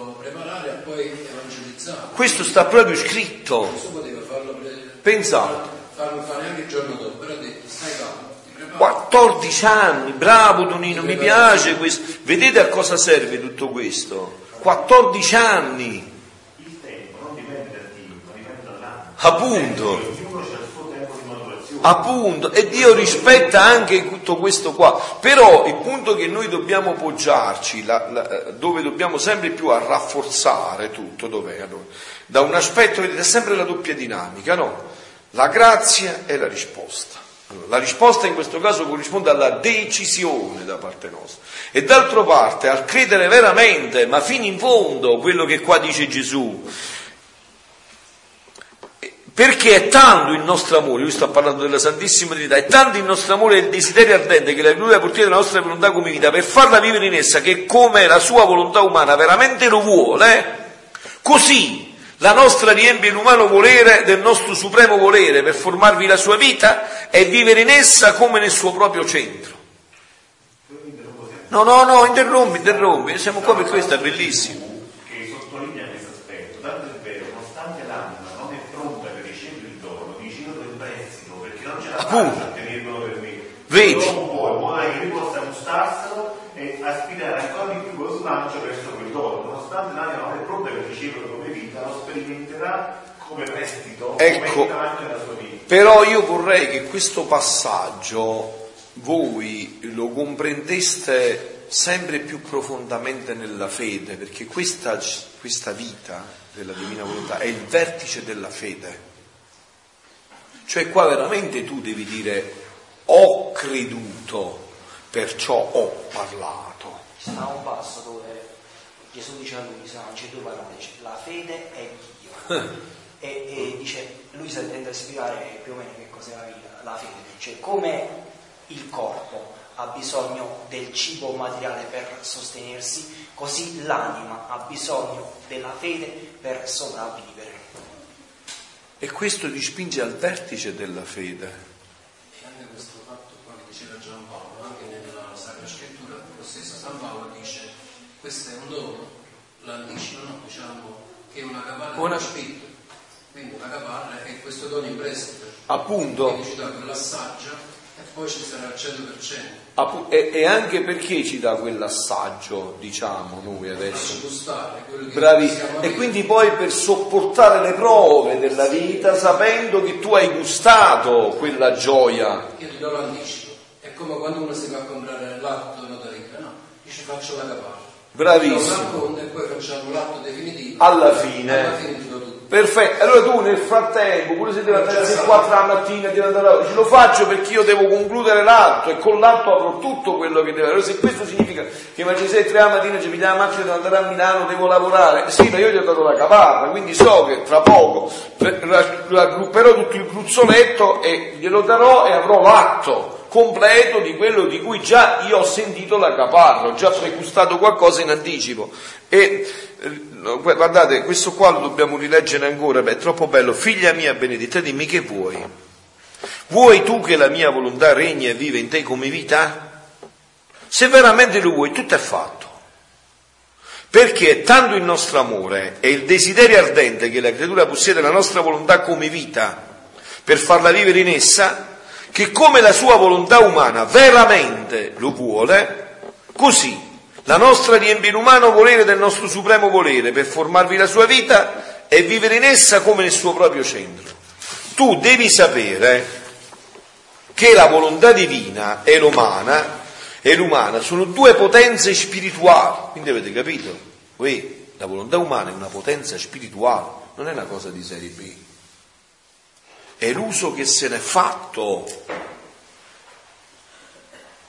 S8: poi evangelizzare.
S1: Questo sta proprio scritto.
S8: Gesù poteva farlo
S1: Pensate.
S8: farlo fare anche il giorno dopo, però ha detto stai calmo, ti prepari.
S1: 14 anni, bravo Tonino, mi piace questo. Vedete a cosa serve tutto questo? 14 anni,
S6: Il tempo non dipende dal tempo, dipende dall'anno.
S1: appunto.
S6: Ognuno ha il suo tempo di maturazione.
S1: Appunto, e Dio rispetta anche tutto questo qua, però il punto che noi dobbiamo poggiarci, la- la- dove dobbiamo sempre più a rafforzare tutto, dov'è? Allora, da un aspetto, vedete, è sempre la doppia dinamica, no? La grazia e la risposta. Allora, la risposta in questo caso corrisponde alla decisione da parte nostra e d'altra parte al credere veramente, ma fino in fondo, quello che qua dice Gesù, perché è tanto il nostro amore, lui sta parlando della Santissima Trinità, è tanto il nostro amore e il desiderio ardente che la lui ha portato la nostra volontà come vita per farla vivere in essa, che come la sua volontà umana veramente lo vuole, così la nostra riempie l'umano volere del nostro supremo volere per formarvi la sua vita e vivere in essa come nel suo proprio centro. No, no, no, interrompi, interrompi, siamo qua per questo, è bellissimo.
S6: che sottolinea questo aspetto, tanto è vero, nonostante l'anima non è pronta per ricevere il dono, dice io lo imprestito perché non ce la
S1: Appunto. Vedi?
S6: Non in modo che possa gustarselo e aspirare ancora di più con slancio verso quel dono, nonostante l'anima non è pronta per riceverlo come vita, lo sperimenterà come prestito,
S1: Ecco.
S6: come anche nella sua vita.
S1: Però io vorrei che questo passaggio voi lo comprendeste sempre più profondamente nella fede, perché questa, questa vita della divina volontà è il vertice della fede. Cioè qua veramente tu devi dire ho creduto, perciò ho parlato.
S5: Ci sta un passo dove Gesù dice a Luisa, c'è due parole, dice la fede è Dio. e, e dice, Luisa tende a spiegare più o meno che cos'è la, vita, la fede, cioè come il corpo ha bisogno del cibo materiale per sostenersi, così l'anima ha bisogno della fede per sopravvivere.
S1: E questo ti spinge al vertice della fede.
S8: E anche questo fatto qua che diceva Giampaolo, anche nella Sacra Scrittura, lo stesso San Paolo dice, questo è un dono, l'anticipo, no? diciamo, che è una capanna
S1: Una-
S8: dello spirito. Quindi una capanna è questo dono in prestito.
S1: Appunto.
S8: Quindi ci dà quell'assaggio e poi ci sarà al 100%.
S1: Appu- E, e anche perché ci dà quell'assaggio, diciamo noi adesso.
S8: Che
S1: Bravi. E quindi poi per sopportare le prove della vita, sapendo che tu hai gustato quella gioia.
S8: Io ti do l'anticipo. È come quando uno si va a comprare l'atto notarile, no? Dice faccio la capanna.
S1: Bravissimo.
S8: E poi facciamo l'atto definitivo.
S1: Alla fine.
S8: Alla fine ti do tutto.
S1: Perfetto, allora tu nel frattempo, pure se devi andare alle 4 la mattina, devi andare a- dici, lo faccio perché io devo concludere l'atto e con l'atto avrò tutto quello che devo. Allora se questo significa che ma ci sei 3 la mattina, ci pigliamo la macchina, devo andare a Milano, devo lavorare, sì, ma io gli ho dato la caparra, quindi so che tra poco raggrupperò tutto il gruzzoletto e glielo darò e avrò l'atto completo di quello di cui già io ho sentito la caparra, ho già pregustato qualcosa in anticipo. E guardate, questo qua lo dobbiamo rileggere ancora, beh, è troppo bello. Figlia mia benedetta, dimmi che vuoi? Vuoi tu che la mia volontà regni e vive in te come vita? Se veramente lo vuoi, tutto è fatto. Perché tanto il nostro amore e il desiderio ardente che la creatura possiede la nostra volontà come vita per farla vivere in essa, che come la sua volontà umana veramente lo vuole, così la nostra riempie l'umano volere del nostro supremo volere per formarvi la sua vita e vivere in essa come nel suo proprio centro. Tu devi sapere che la volontà divina e l'umana, e l'umana sono due potenze spirituali, quindi avete capito? Uè, la volontà umana è una potenza spirituale, non è una cosa di serie B, è l'uso che se n'è fatto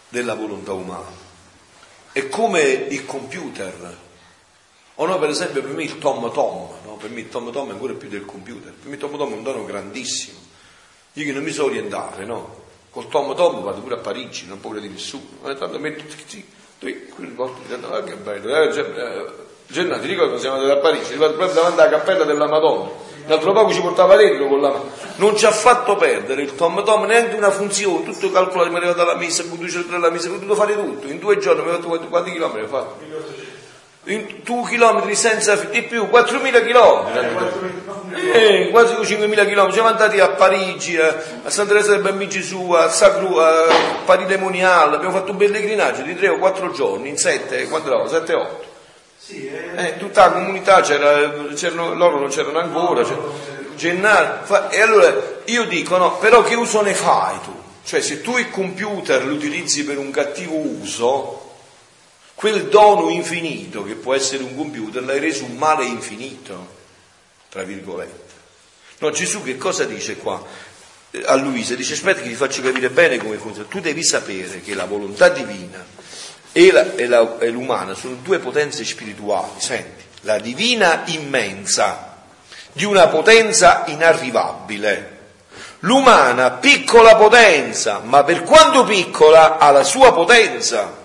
S1: della volontà umana. È come il computer. O no, per esempio, per me il Tom Tom, no? per me il Tom Tom è ancora più del computer, per me il Tom Tom è un dono grandissimo. Io che non mi so orientare, no? Col Tom Tom vado pure a Parigi, non ho paura di nessuno. Ogni tanto metto, sì, mi dicono, ah che bello, eh, eh, Gennaro, ti ricordo siamo andati a Parigi, arrivato proprio davanti alla cappella della Madonna, l'altro poco ci portava dentro con la mano, non ci ha fatto perdere il Tom Tom neanche una funzione, tutto calcolato, mi è arrivato alla messa, poi due alla messa, ho potuto fare tutto, in due giorni mi ho fatto quanti, chilometri ho fatto? In due chilometri senza di più, 4.000 chilometri. Eh, quasi 5.000 chilometri. Siamo andati a Parigi, a, a Santa Teresa del Bambino Gesù, a Sacru, a Paride Monial. Abbiamo fatto un pellegrinaggio di 3 o 4 giorni, in 7, quando eravamo? 7 8.
S2: Sì, eh,
S1: tutta la comunità c'era, c'erano, loro non c'erano ancora, c'era- Gennaro, fa- e allora io dico no, però che uso ne fai tu? Cioè se tu il computer lo utilizzi per un cattivo uso, quel dono infinito che può essere un computer l'hai reso un male infinito, tra virgolette. No, Gesù che cosa dice qua? Eh, A Luisa dice aspetta che ti faccio capire bene come funziona. Tu devi sapere che la volontà divina e, l'umana sono due potenze spirituali, senti, la divina immensa di una potenza inarrivabile, l'umana piccola potenza, ma per quanto piccola ha la sua potenza.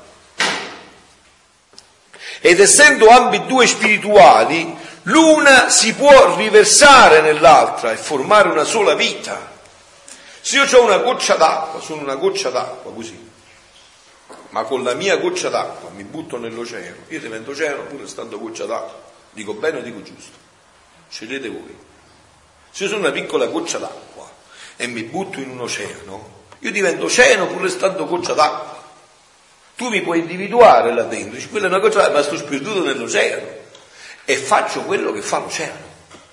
S1: Ed essendo ambedue spirituali, l'una si può riversare nell'altra e formare una sola vita. Se io ho una goccia d'acqua, sono una goccia d'acqua così, ma con la mia goccia d'acqua mi butto nell'oceano, io divento oceano pure stando goccia d'acqua. Dico bene o dico giusto? Scegliete voi. Se io sono una piccola goccia d'acqua e mi butto in un oceano, io divento oceano pur restando goccia d'acqua. Tu mi puoi individuare là dentro, dici, quella è una cosa, ma sto sperduto nell'oceano e faccio quello che fa l'oceano.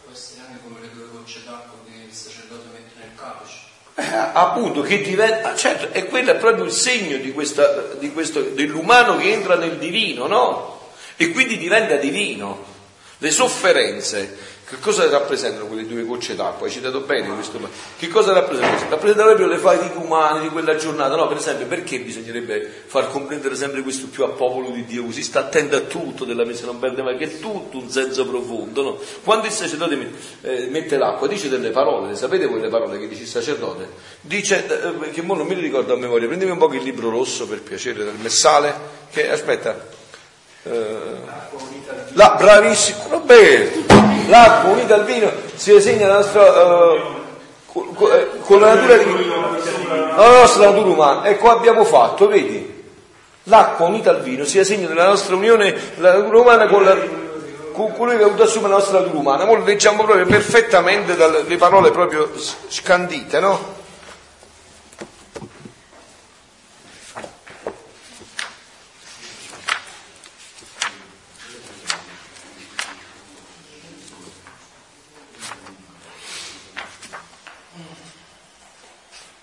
S8: Può essere anche come le due gocce d'acqua che il sacerdote mette nel calice.
S1: Eh, appunto, che diventa, certo, e quello è proprio il segno di questa, di questo, dell'umano che entra nel divino, no? E quindi diventa divino. Le sofferenze, che cosa rappresentano quelle due gocce d'acqua? Hai citato bene questo. Che cosa rappresentano? Rappresentano proprio le fatiche umane di quella giornata. No, per esempio, perché bisognerebbe far comprendere sempre questo più a popolo di Dio? Così sta attento a tutto della messa non perde mai, che è tutto un senso profondo. No? Quando il sacerdote eh, mette l'acqua, dice delle parole, sapete voi le parole che dice il sacerdote? Dice, eh, che mo non le ricordo a memoria, prendimi un po' il libro rosso per piacere del messale, che aspetta. Eh, la, bravissimo, Roberto, l'acqua unita al vino si segna la nostra, uh, con, con la natura di, la nostra natura umana. E qua abbiamo fatto, vedi? L'acqua unita al vino sia segno della nostra unione, la natura umana con, la, con colui che ha avuto assumere la nostra natura umana. Ora leggiamo proprio perfettamente dalle parole proprio scandite, no?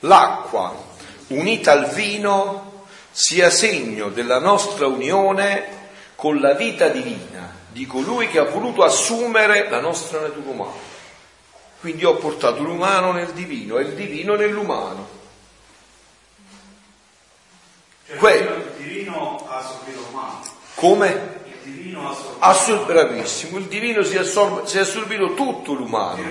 S1: L'acqua unita al vino sia segno della nostra unione con la vita divina di colui che ha voluto assumere la nostra natura umana. Quindi ho portato l'umano nel divino e il divino nell'umano.
S2: Cioè, que- il divino ha assorbito l'umano.
S1: Come?
S2: Il divino ha assorbito.
S1: Assor- bravissimo, il divino si assorb- si è assorbito tutto l'umano.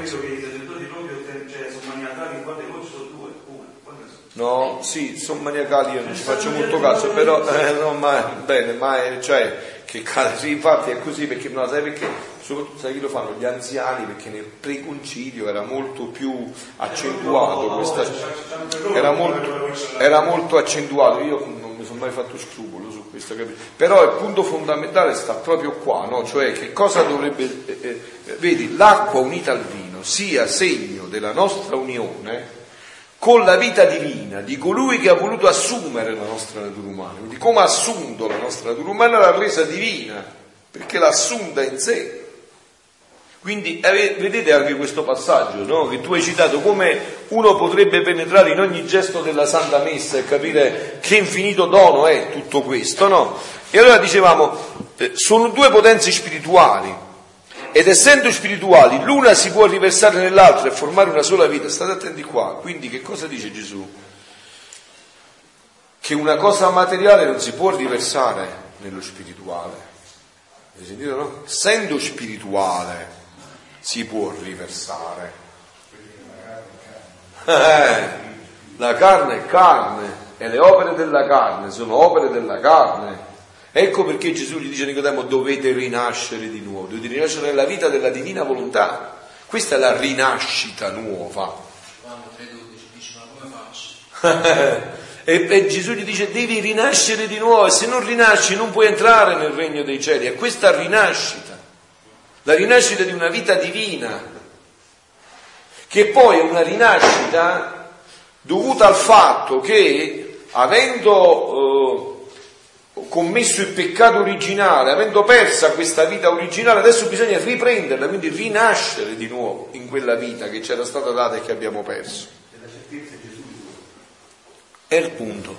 S1: No, sì, sono maniacali, io non ci faccio molto caso, però eh, no, ma bene, ma è, cioè, che sì, infatti è così perché no, sai perché? Soprattutto sai chi lo fanno? Gli anziani, perché nel preconcilio era molto più accentuato questa, era molto, era molto accentuato, io non mi sono mai fatto scrupolo su questo, capito? però il punto fondamentale sta proprio qua, no? Cioè che cosa dovrebbe, eh, eh, vedi, l'acqua unita al vino sia segno della nostra unione con la vita divina di colui che ha voluto assumere la nostra natura umana. Quindi come ha assunto la nostra natura umana l'ha resa divina, perché l'ha assunta in sé. Quindi vedete anche questo passaggio no? che tu hai citato, come uno potrebbe penetrare in ogni gesto della Santa Messa e capire che infinito dono è tutto questo. No? E allora dicevamo, eh, sono due potenze spirituali, ed essendo spirituali, l'una si può riversare nell'altra e formare una sola vita. State attenti qua. Quindi che cosa dice Gesù? Che una cosa materiale non si può riversare nello spirituale. Hai sentito no? Essendo spirituale si può riversare. Eh, la carne è carne e le opere della carne sono opere della carne Ecco perché Gesù gli dice a Nicodemo dovete rinascere di nuovo, dovete rinascere nella vita della divina volontà. Questa è la rinascita nuova. [LAUGHS] e, e Gesù gli dice devi rinascere di nuovo e se non rinasci non puoi entrare nel regno dei cieli. È questa rinascita, la rinascita di una vita divina, che poi è una rinascita dovuta al fatto che avendo... Eh, commesso il peccato originale, avendo persa questa vita originale, adesso bisogna riprenderla, quindi rinascere di nuovo in quella vita che c'era stata data e che abbiamo perso. È il punto.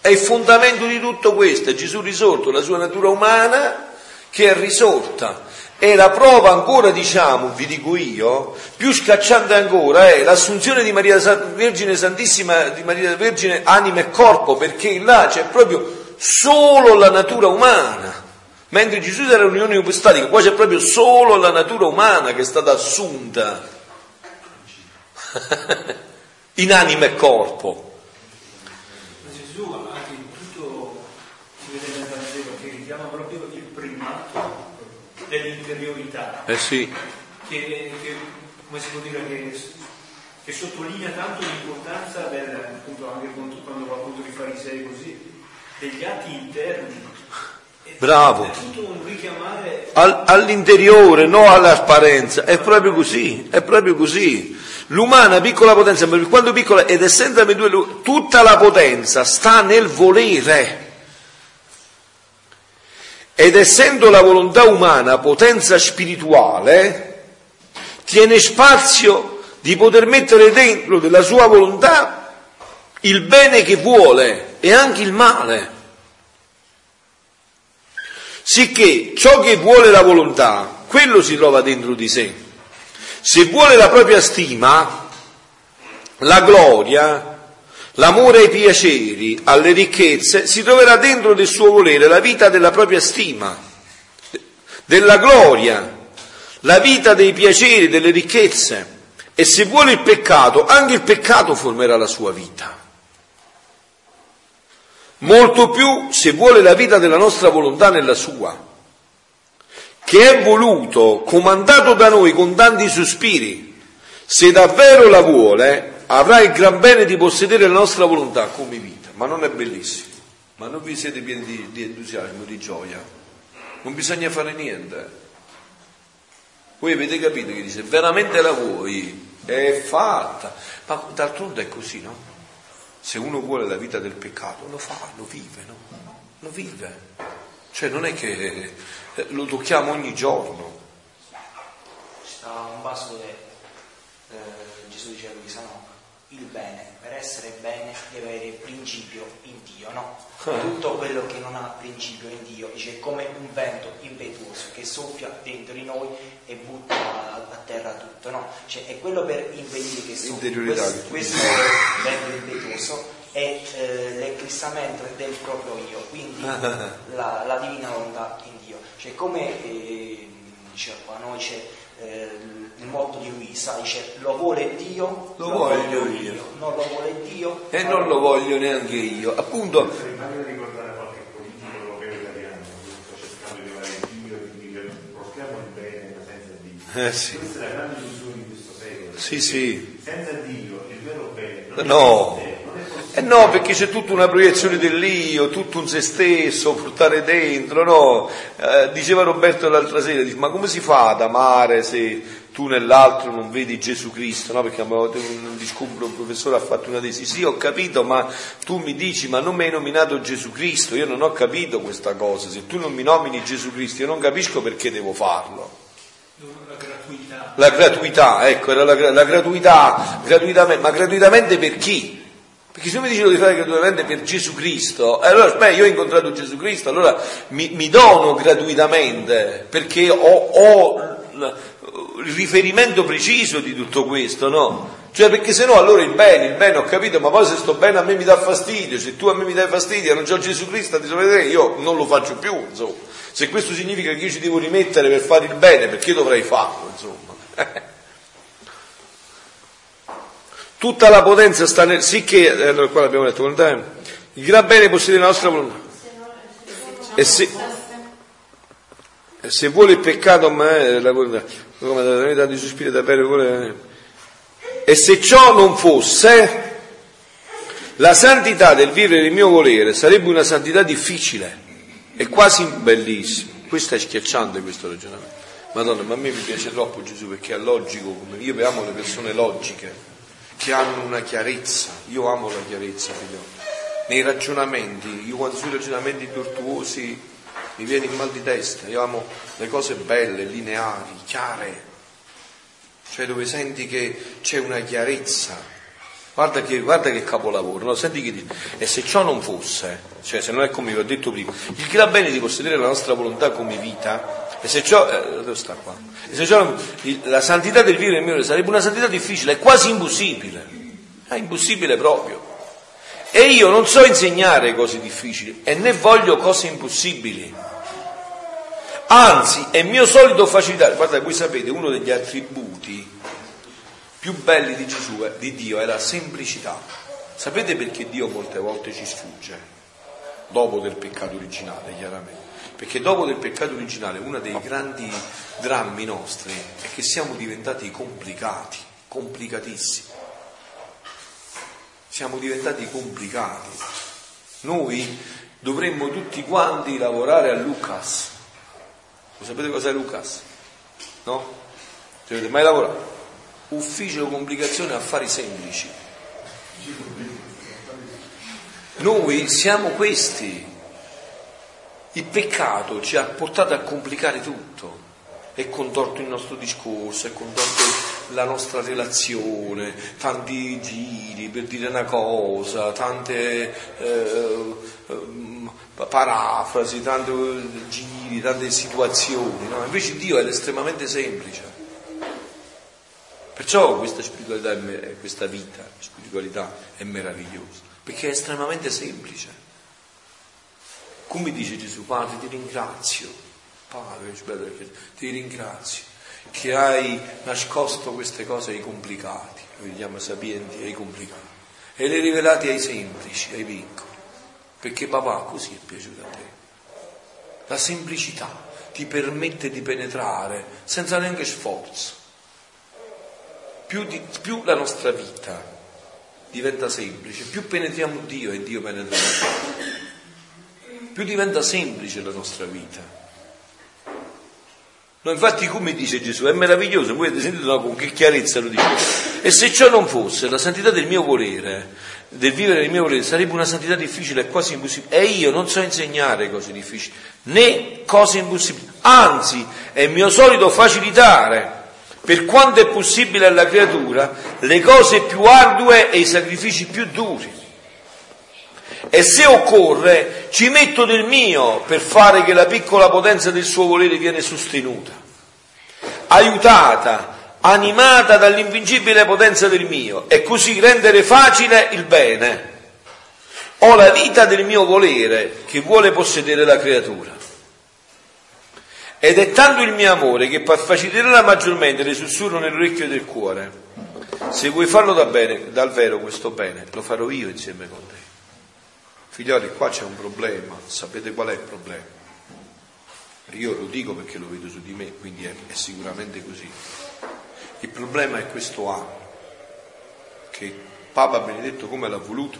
S1: È il fondamento di tutto questo, è Gesù risorto, la sua natura umana che è risorta. E la prova ancora, diciamo, vi dico io, più scacciante ancora, è l'assunzione di Maria Vergine Santissima, di Maria Vergine anima e corpo, perché là c'è proprio solo la natura umana, mentre Gesù era l'unione ipostatica, qua c'è proprio solo la natura umana che è stata assunta [LAUGHS] in anima e corpo.
S7: Ma Gesù anche in tutto si vede nel Vangelo che richiama proprio il primato dell'interiorità.
S1: Eh sì.
S7: Che, che come si può dire che, che sottolinea tanto l'importanza del, appunto anche quando va appunto di farisei così, degli atti interni.
S1: Bravo.
S7: Richiamare
S1: all'interiore, non all'apparenza. È proprio così, è proprio così. L'umana piccola potenza, quando piccola ed essendo ambedue, tutta la potenza sta nel volere. ed essendo la volontà umana potenza spirituale, tiene spazio di poter mettere dentro della sua volontà il bene che vuole e anche il male. Sicché ciò che vuole la volontà, quello si trova dentro di sé. Se vuole la propria stima, la gloria, L'amore ai piaceri, alle ricchezze, si troverà dentro del suo volere la vita della propria stima, della gloria, la vita dei piaceri, delle ricchezze. E se vuole il peccato, anche il peccato formerà la sua vita. Molto più se vuole la vita della nostra volontà nella sua, che è voluto, comandato da noi con tanti sospiri. Se davvero la vuole, avrà il gran bene di possedere la nostra volontà come vita, ma non è bellissimo. Ma non vi siete pieni di, di entusiasmo, di gioia? Non bisogna fare niente. Voi avete capito che dice, veramente la vuoi? È fatta. Ma d'altronde è così, no? Se uno vuole la vita del peccato, lo fa, lo vive, no? Lo vive. Cioè non è che lo tocchiamo ogni giorno.
S5: Sta un basso dove eh, Gesù diceva a Luisa, no, il bene, per essere bene deve avere principio in Dio, no? Tutto quello che non ha principio in Dio dice è come un vento impetuoso che soffia dentro di noi e butta a, terra tutto, no? Cioè è quello per impedire che soffia. Questo, questo vento impetuoso è eh, l'eclissamento del proprio io, quindi [LAUGHS] la, la divina volontà in Dio. Cioè come eh, diceva qua, no? Dice, eh, il motto di Luisa dice lo vuole Dio,
S1: Lo voglio io.
S5: non lo vuole Dio
S1: E non lo voglio neanche io. Appunto,
S6: Mi pare di ricordare qualche politico europeo italiano che sta cercando di levare Dio di dire portiamo il bene ma senza Dio.
S1: Eh sì.
S6: Questa è la grande illusione di questo secolo.
S1: Sì, sì.
S6: Senza Dio il vero bene
S1: No. Eh no, perché c'è tutta una proiezione dell'io, tutto un se stesso, portare dentro, no? Eh, diceva Roberto l'altra sera, dice, ma come si fa ad amare se tu nell'altro non vedi Gesù Cristo, no? Perché un discorso, un professore ha fatto una tesi, sì ho capito, ma tu mi dici, ma non mi hai nominato Gesù Cristo, io non ho capito questa cosa, se tu non mi nomini Gesù Cristo io non capisco perché devo farlo.
S7: La gratuità.
S1: La gratuità, ecco, era la, la gratuità, gratuitamente, ma gratuitamente per chi? Perché se mi dicevo di fare gratuitamente per Gesù Cristo, allora beh, io ho incontrato Gesù Cristo, allora mi, mi dono gratuitamente perché ho, ho il riferimento preciso di tutto questo, no? Cioè perché se no allora il bene, il bene ho capito, ma poi se sto bene a me mi dà fastidio, se tu a me mi dai fastidio e non c'ho Gesù Cristo a disobbedire, io non lo faccio più, insomma. Se questo significa che io ci devo rimettere per fare il bene, perché dovrei farlo, insomma? [LAUGHS] Tutta la potenza sta nel... Sì che, eh, allora qua l'abbiamo detto, volontà, il gran bene possiede la nostra volontà. E se, e se vuole il peccato, ma è la volontà, come la verità di sospiro da bere, vuole... E se ciò non fosse, la santità del vivere il mio volere sarebbe una santità difficile e quasi bellissima. Questo è schiacciante questo ragionamento. Madonna, ma a me mi piace troppo Gesù perché è logico, come io amo le persone logiche, che hanno una chiarezza. Io amo la chiarezza, figlio. Nei ragionamenti, io quando sui ragionamenti virtuosi mi viene il mal di testa, io amo le cose belle, lineari, chiare, cioè dove senti che c'è una chiarezza. Guarda che, guarda che capolavoro, no? senti che dice, e se ciò non fosse, cioè se non è come vi ho detto prima, il gran bene di possedere la nostra volontà come vita, e se ciò, eh, dove sta qua? E se ciò non- la santità del vivere nel mio sarebbe una santità difficile, è quasi impossibile, è impossibile proprio. E io non so insegnare cose difficili e né voglio cose impossibili. Anzi, è mio solito facilitare. Guarda, voi sapete, uno degli attributi più belli di Gesù, eh, di Dio, è la semplicità. Sapete perché Dio molte volte ci sfugge? Dopo del peccato originale, chiaramente. Perché dopo del peccato originale uno dei grandi drammi nostri è che siamo diventati complicati, complicatissimi. Siamo diventati complicati. Noi dovremmo tutti quanti lavorare a Lucas. Lo sapete cos'è Lucas? No? Ci avete mai lavorato? Ufficio complicazione affari semplici. Noi siamo questi. Il peccato ci ha portato a complicare tutto, è contorto il nostro discorso, è contorto la nostra relazione, tanti giri per dire una cosa, tante eh, eh, parafrasi, tanti giri, tante situazioni. No? Invece Dio è estremamente semplice. Perciò questa spiritualità, questa vita, spiritualità è meravigliosa, perché è estremamente semplice. Come dice Gesù, Padre, ti ringrazio, Padre, ti ringrazio che hai nascosto queste cose ai complicati, noi chiama sapienti ai complicati, e le rivelate ai semplici, ai piccoli, perché papà così è piaciuto a te. La semplicità ti permette di penetrare senza neanche sforzo. Più, di, più la nostra vita diventa semplice, più penetriamo Dio e Dio penetra. Più diventa semplice la nostra vita No, infatti, come dice Gesù, è meraviglioso, voi avete sentito no, con che chiarezza lo dice. E se ciò non fosse la santità del mio volere, del vivere del mio volere, sarebbe una santità difficile quasi impossibile. E io non so insegnare cose difficili, né cose impossibili. Anzi, è mio solito facilitare, per quanto è possibile alla creatura, le cose più ardue e i sacrifici più duri e se occorre ci metto del mio per fare che la piccola potenza del suo volere viene sostenuta, aiutata, animata dall'invincibile potenza del mio e così rendere facile il bene. Ho la vita del mio volere che vuole possedere la creatura. Ed è tanto il mio amore che faciliterà maggiormente le sussurro nell'orecchio del cuore. Se vuoi farlo da bene, dal vero questo bene, lo farò io insieme con te. Figlioli, qua c'è un problema, sapete qual è il problema? Io lo dico perché lo vedo su di me, quindi è, è sicuramente così. Il problema è questo anno, che Papa Benedetto come l'ha voluto?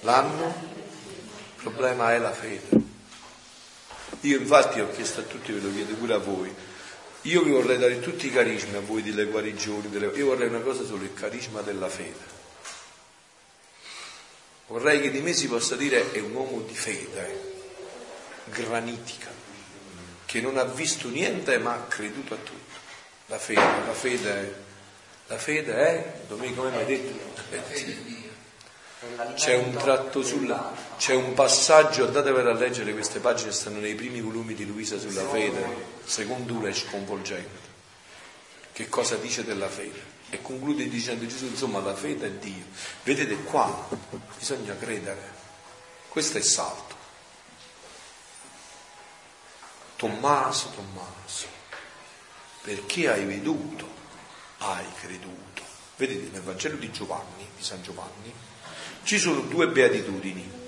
S1: L'anno, il problema è la fede. Io infatti ho chiesto a tutti, ve lo chiedo pure a voi, io vi vorrei dare tutti i carismi a voi delle guarigioni, delle... io vorrei una cosa solo, il carisma della fede. Vorrei che di me si possa dire è un uomo di fede, granitica, che non ha visto niente ma ha creduto a tutto. La fede, la fede, la fede è, Domenico come mi hai detto? C'è un tratto sulla, c'è un passaggio, andatevelo a leggere queste pagine, stanno nei primi volumi di Luisa sulla fede, secondo uno è sconvolgente. Che cosa dice della fede? E conclude dicendo Gesù, insomma, la fede è Dio. Vedete qua, bisogna credere. Questo è salto. Tommaso, Tommaso, perché hai veduto, hai creduto. Vedete nel Vangelo di Giovanni, di San Giovanni, ci sono due beatitudini.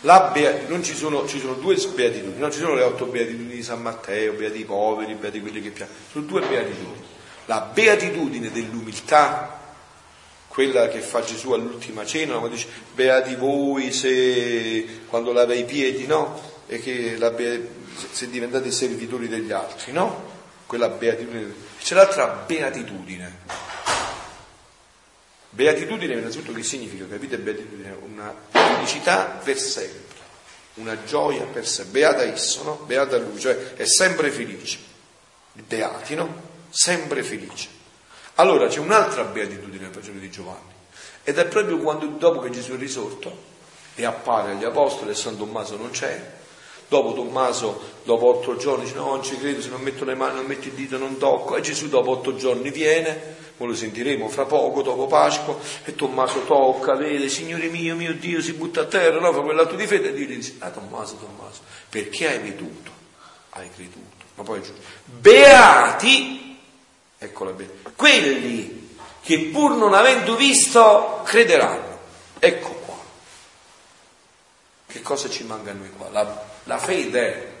S1: Bea, ci sono, ci sono due beatitudini, non ci sono le otto beatitudini di San Matteo, beati i poveri, beati quelli che piacciono, sono due beatitudini la beatitudine dell'umiltà, quella che fa Gesù all'ultima cena, quando dice beati voi se quando lava i piedi, no? E che la, se diventate servitori degli altri, no? Quella beatitudine. C'è l'altra beatitudine. Beatitudine innanzitutto che significa, capite beatitudine? Una felicità per sempre, una gioia per sempre. Beata esso, no? Beata lui, cioè è sempre felice. Beati, no? Sempre felice. Allora c'è un'altra beatitudine nel Vangelo di Giovanni ed è proprio quando dopo che Gesù è risorto e appare agli apostoli e San Tommaso non c'è, dopo Tommaso dopo otto giorni dice no non ci credo se non metto le mani, non metto il dito, non tocco e Gesù dopo otto giorni viene, poi lo sentiremo fra poco dopo Pasqua e Tommaso tocca, vede Signore mio, mio Dio si butta a terra, no? fa quell'atto di fede e Dio gli dice ah Tommaso, Tommaso, perché hai veduto? Hai creduto. Ma poi aggiunge, beati Eccola bene. Quelli che pur non avendo visto crederanno. Ecco qua. Che cosa ci manca a noi qua? La, la fede.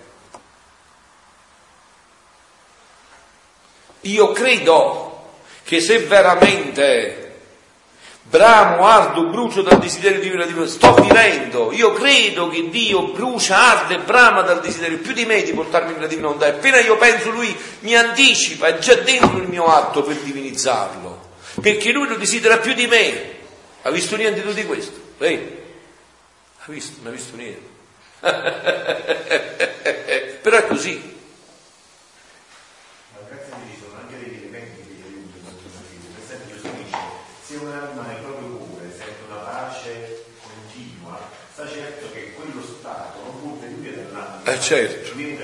S1: Io credo che se veramente bramo, ardo, brucio dal desiderio di vivere di sto vivendo, io credo che Dio brucia, arde e brama dal desiderio più di me di portarmi nella divina volontà. E appena io penso, lui mi anticipa, è già dentro il mio atto per divinizzarlo, perché lui lo desidera più di me. Ha visto niente di questo? Lei? Ha visto? Non ha visto niente. [LAUGHS] Però è così.
S6: Ma grazie a Dio ci sono anche degli elementi che ti aiutano. Per esempio Gesù dice, se un'anima nel proprio cuore sente una pace continua, sta certo che quello stato non può venire dall'anima,
S1: Eh, certo.
S6: Dio.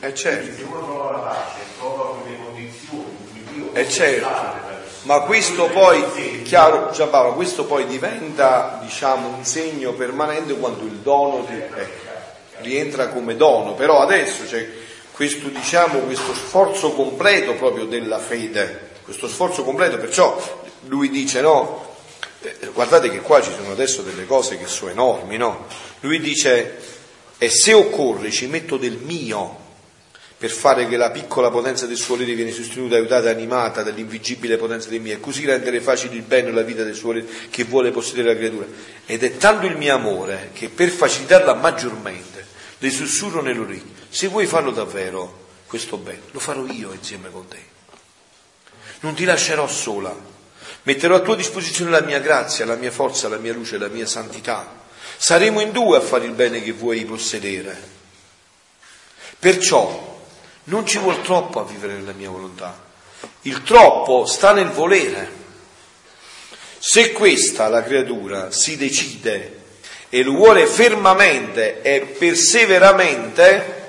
S1: Eh, certo.
S6: Quindi se uno trova la pace, trova quelle condizioni in cui Dio
S1: Eh, certo. Ma questo poi, chiaro Giampaolo, questo poi diventa diciamo un segno permanente quando il dono di- ecco, rientra come dono, però adesso c'è questo diciamo questo sforzo completo proprio della fede, questo sforzo completo, perciò lui dice no, eh, guardate che qua ci sono adesso delle cose che sono enormi, no? Lui dice e se occorre ci metto del mio per fare che la piccola potenza del suo volere viene sostenuta, aiutata e animata dall'invigibile potenza dei miei, così rendere facile il bene e la vita del suo volere che vuole possedere la creatura. Ed è tanto il mio amore che per facilitarla maggiormente le sussurro nell'orecchio, se vuoi farlo davvero questo bene, lo farò io insieme con te. Non ti lascerò sola, metterò a tua disposizione la mia grazia, la mia forza, la mia luce, la mia santità. Saremo in due a fare il bene che vuoi possedere. Perciò non ci vuol troppo a vivere nella mia volontà. Il troppo sta nel volere. Se questa la creatura si decide e lo vuole fermamente e perseveramente,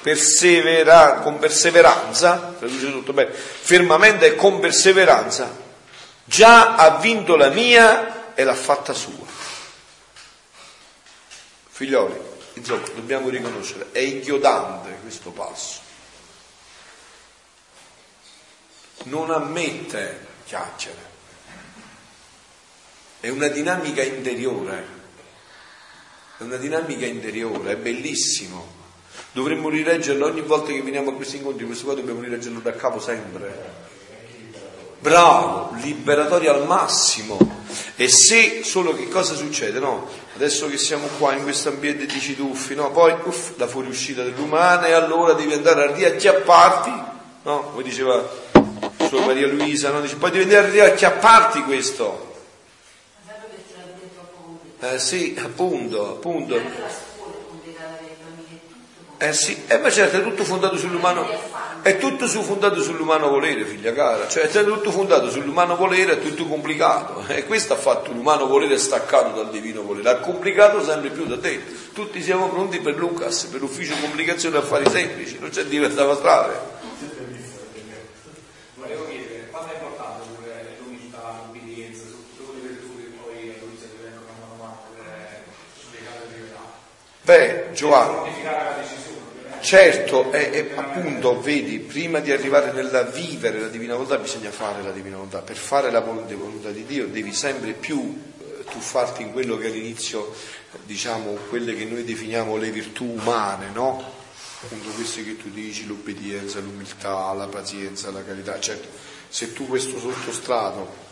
S1: persevera, con perseveranza, traduce tutto bene, fermamente e con perseveranza, già ha vinto la mia e l'ha fatta sua. Figlioli, insomma, dobbiamo riconoscere, è inchiodante questo passo. Non ammette chiacchiere, è una dinamica interiore, è una dinamica interiore, è bellissimo. Dovremmo rileggerlo ogni volta che veniamo a questi incontri, questo qua dobbiamo rileggerlo da capo sempre. Bravo, liberatorio al massimo. E se solo che cosa succede? No? Adesso che siamo qua in questo ambiente di ciduffi, no? poi uff, la fuoriuscita dell'umana e allora devi andare a riacchiapparti, no? come diceva sua Maria Luisa, no? Dice, poi devi andare a riacchiapparti questo. Eh sì, appunto, appunto. Eh sì, eh, ma certo, è tutto fondato sull'umano, è tutto su, fondato sull'umano volere, figlia cara, cioè è tutto fondato sull'umano volere, è tutto complicato. E questo ha fatto l'umano volere staccato dal divino volere, ha complicato sempre più da te. Tutti siamo pronti per Lucas, per l'ufficio complicazione affari semplici, non c'è diversa strada.
S7: Verità.
S1: Beh, Giovanni,
S7: Mortificare la decisione, ovviamente.
S1: Certo, è, è appunto, vedi, prima di arrivare nella vivere la divina volontà bisogna fare la divina volontà. Per fare la vol- volontà di Dio devi sempre più eh, tuffarti in quello che all'inizio, diciamo, quelle che noi definiamo le virtù umane, no? Appunto queste che tu dici, l'obbedienza, l'umiltà, la pazienza, la carità. Certo, se tu questo sottostrato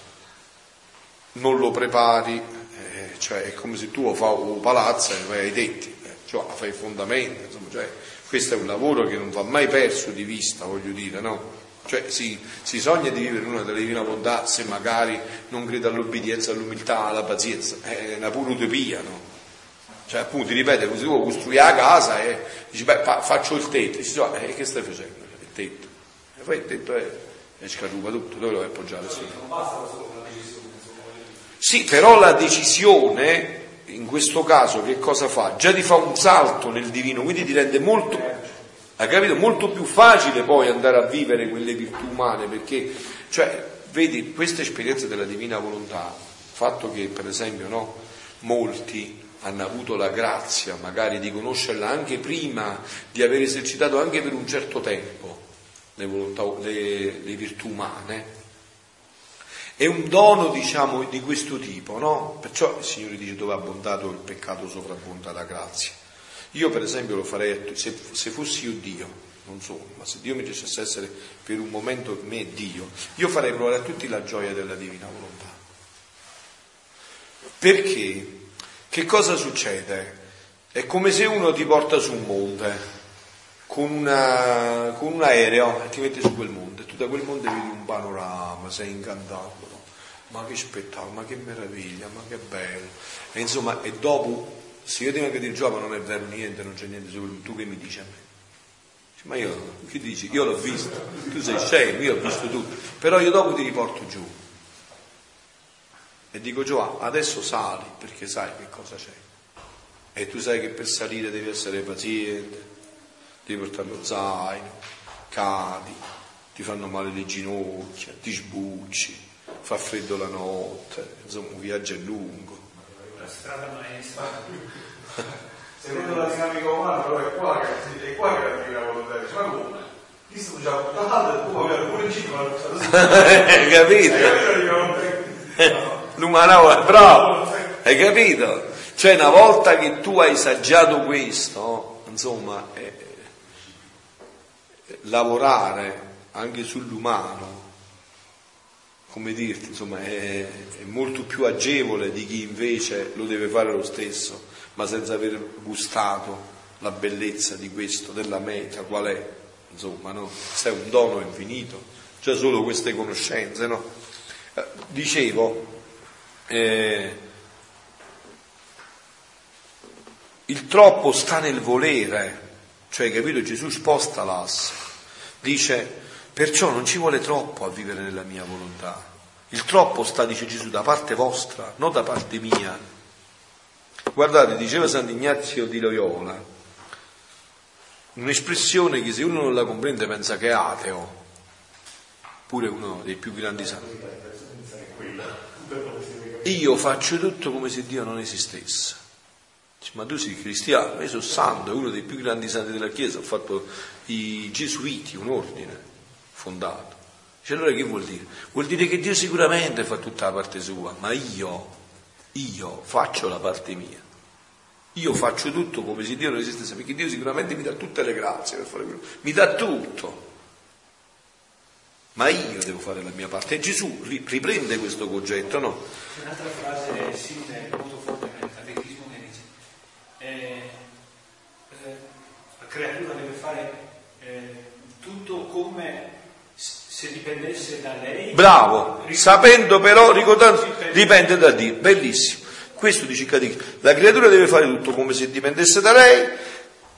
S1: non lo prepari, eh, cioè è come se tu fai un palazzo e vai ai tetti, eh, cioè fai il fondamento, insomma, cioè, questo è un lavoro che non va mai perso di vista, voglio dire, no? Cioè si, si sogna di vivere una delle divina volontà se magari non crede all'obbedienza, all'umiltà, alla pazienza, è una pura utopia, no? Cioè appunto, ti ripete, così tu costruisci la casa e dici, beh, fa- faccio il tetto, dici, "Oh, eh, che stai facendo? Il tetto. E poi il tetto è, è scaduto tutto, dove lo vai appoggiare? Sì, però la decisione, in questo caso, che cosa fa? Già ti fa un salto nel divino, quindi ti rende molto, hai capito? Molto più facile poi andare a vivere quelle virtù umane, perché, cioè, vedi, questa esperienza della divina volontà, il fatto che, per esempio, no, molti hanno avuto la grazia magari di conoscerla anche prima, di aver esercitato anche per un certo tempo le, volontà, le, le virtù umane, è un dono, diciamo, di questo tipo, no? Perciò il Signore dice dove ha abbondato il peccato sovrabbonda la grazia. Io, per esempio, lo farei, se, se fossi io Dio, non sono, ma se Dio mi dicesse essere per un momento me Dio, io farei provare a tutti la gioia della divina volontà. Perché? Che cosa succede? È come se uno ti porta su un monte con, una- con un aereo e ti mette su quel monte, tu da quel monte vedi un panorama, sei incantato, no? ma che spettacolo, ma che meraviglia, ma che bello. E insomma, e dopo Se io ti vengo a dire Giova non è vero niente, non c'è niente su lui, tu che mi dici a me? Ma io, che dici? Io l'ho visto, tu sei scemo, io ho visto tutto, però io dopo ti riporto giù. E dico Giovanni, adesso sali perché sai che cosa c'è. E tu sai che per salire devi essere paziente, devi portare lo zaino, cadi, ti fanno male le ginocchia, ti sbucci, fa freddo la notte, insomma un viaggio è lungo.
S7: La strada maestra. [LAUGHS]
S2: Secondo la dinamica umana, però è qua che, è qua che la divina volontà. Dice, ma come? Cristo già buttato e tu vuoi avere pure in cima la buttata.
S1: Hai capito? L'umano è bravo, hai capito? Cioè una volta che tu hai saggiato questo, insomma, lavorare anche sull'umano, come dirti, insomma, è, è molto più agevole di chi invece lo deve fare lo stesso, ma senza aver gustato la bellezza di questo, della meta, qual è? Insomma, no? Se è un dono infinito, già solo queste conoscenze, no? Eh, Dicevo, eh, il troppo sta nel volere, cioè capito Gesù sposta l'asse, dice perciò non ci vuole troppo a vivere nella mia volontà, il troppo sta, dice Gesù, da parte vostra, non da parte mia. Guardate, diceva Sant'Ignazio di Loyola, un'espressione che se uno non la comprende pensa che è ateo, pure uno dei più grandi santi. Io faccio tutto come se Dio non esistesse. Dice, ma tu sei cristiano, io sono santo, è uno dei più grandi santi della Chiesa, ho fatto i gesuiti, un ordine fondato. Dice, allora che vuol dire? Vuol dire che Dio sicuramente fa tutta la parte sua, ma io, io faccio la parte mia. Io faccio tutto come se Dio non esistesse, perché Dio sicuramente mi dà tutte le grazie per fare quello. Mi dà tutto. Ma io devo fare la mia parte. E Gesù riprende questo concetto, no?
S7: Un'altra frase simile, molto forte nel catechismo che dice, eh, eh, la creatura deve fare eh, tutto come se dipendesse da lei.
S1: Bravo, sapendo però, ricordando, dipende da Dio. Bellissimo. Questo dice catechismo. La creatura deve fare tutto come se dipendesse da lei,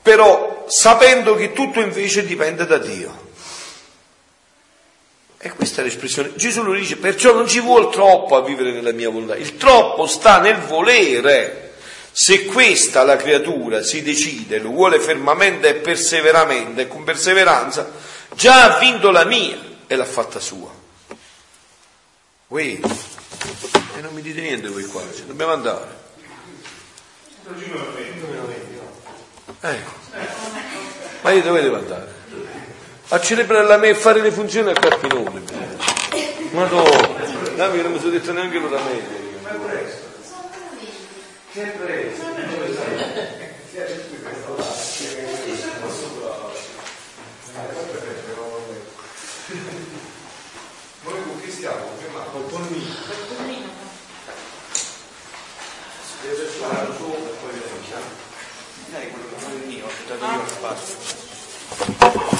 S1: però sapendo che tutto invece dipende da Dio. E questa è l'espressione. Gesù lo dice, perciò non ci vuole troppo a vivere nella mia volontà. Il troppo sta nel volere. Se questa la creatura si decide, lo vuole fermamente e perseveramente con perseveranza, già ha vinto la mia e l'ha fatta sua. Uè, e non mi dite niente voi qua, ci dobbiamo andare. Ecco. Ma io dove devo andare? a celebrare la me e fare le funzioni a Carpinone. Madonna, no, non mi sono detto neanche l'ora media. Che preso? [LAUGHS]
S2: Noi con chi stiamo? Con Tonino. Deve fare il suo e poi vediamo. Dai, quello che vuoi io, ho dato io al passo.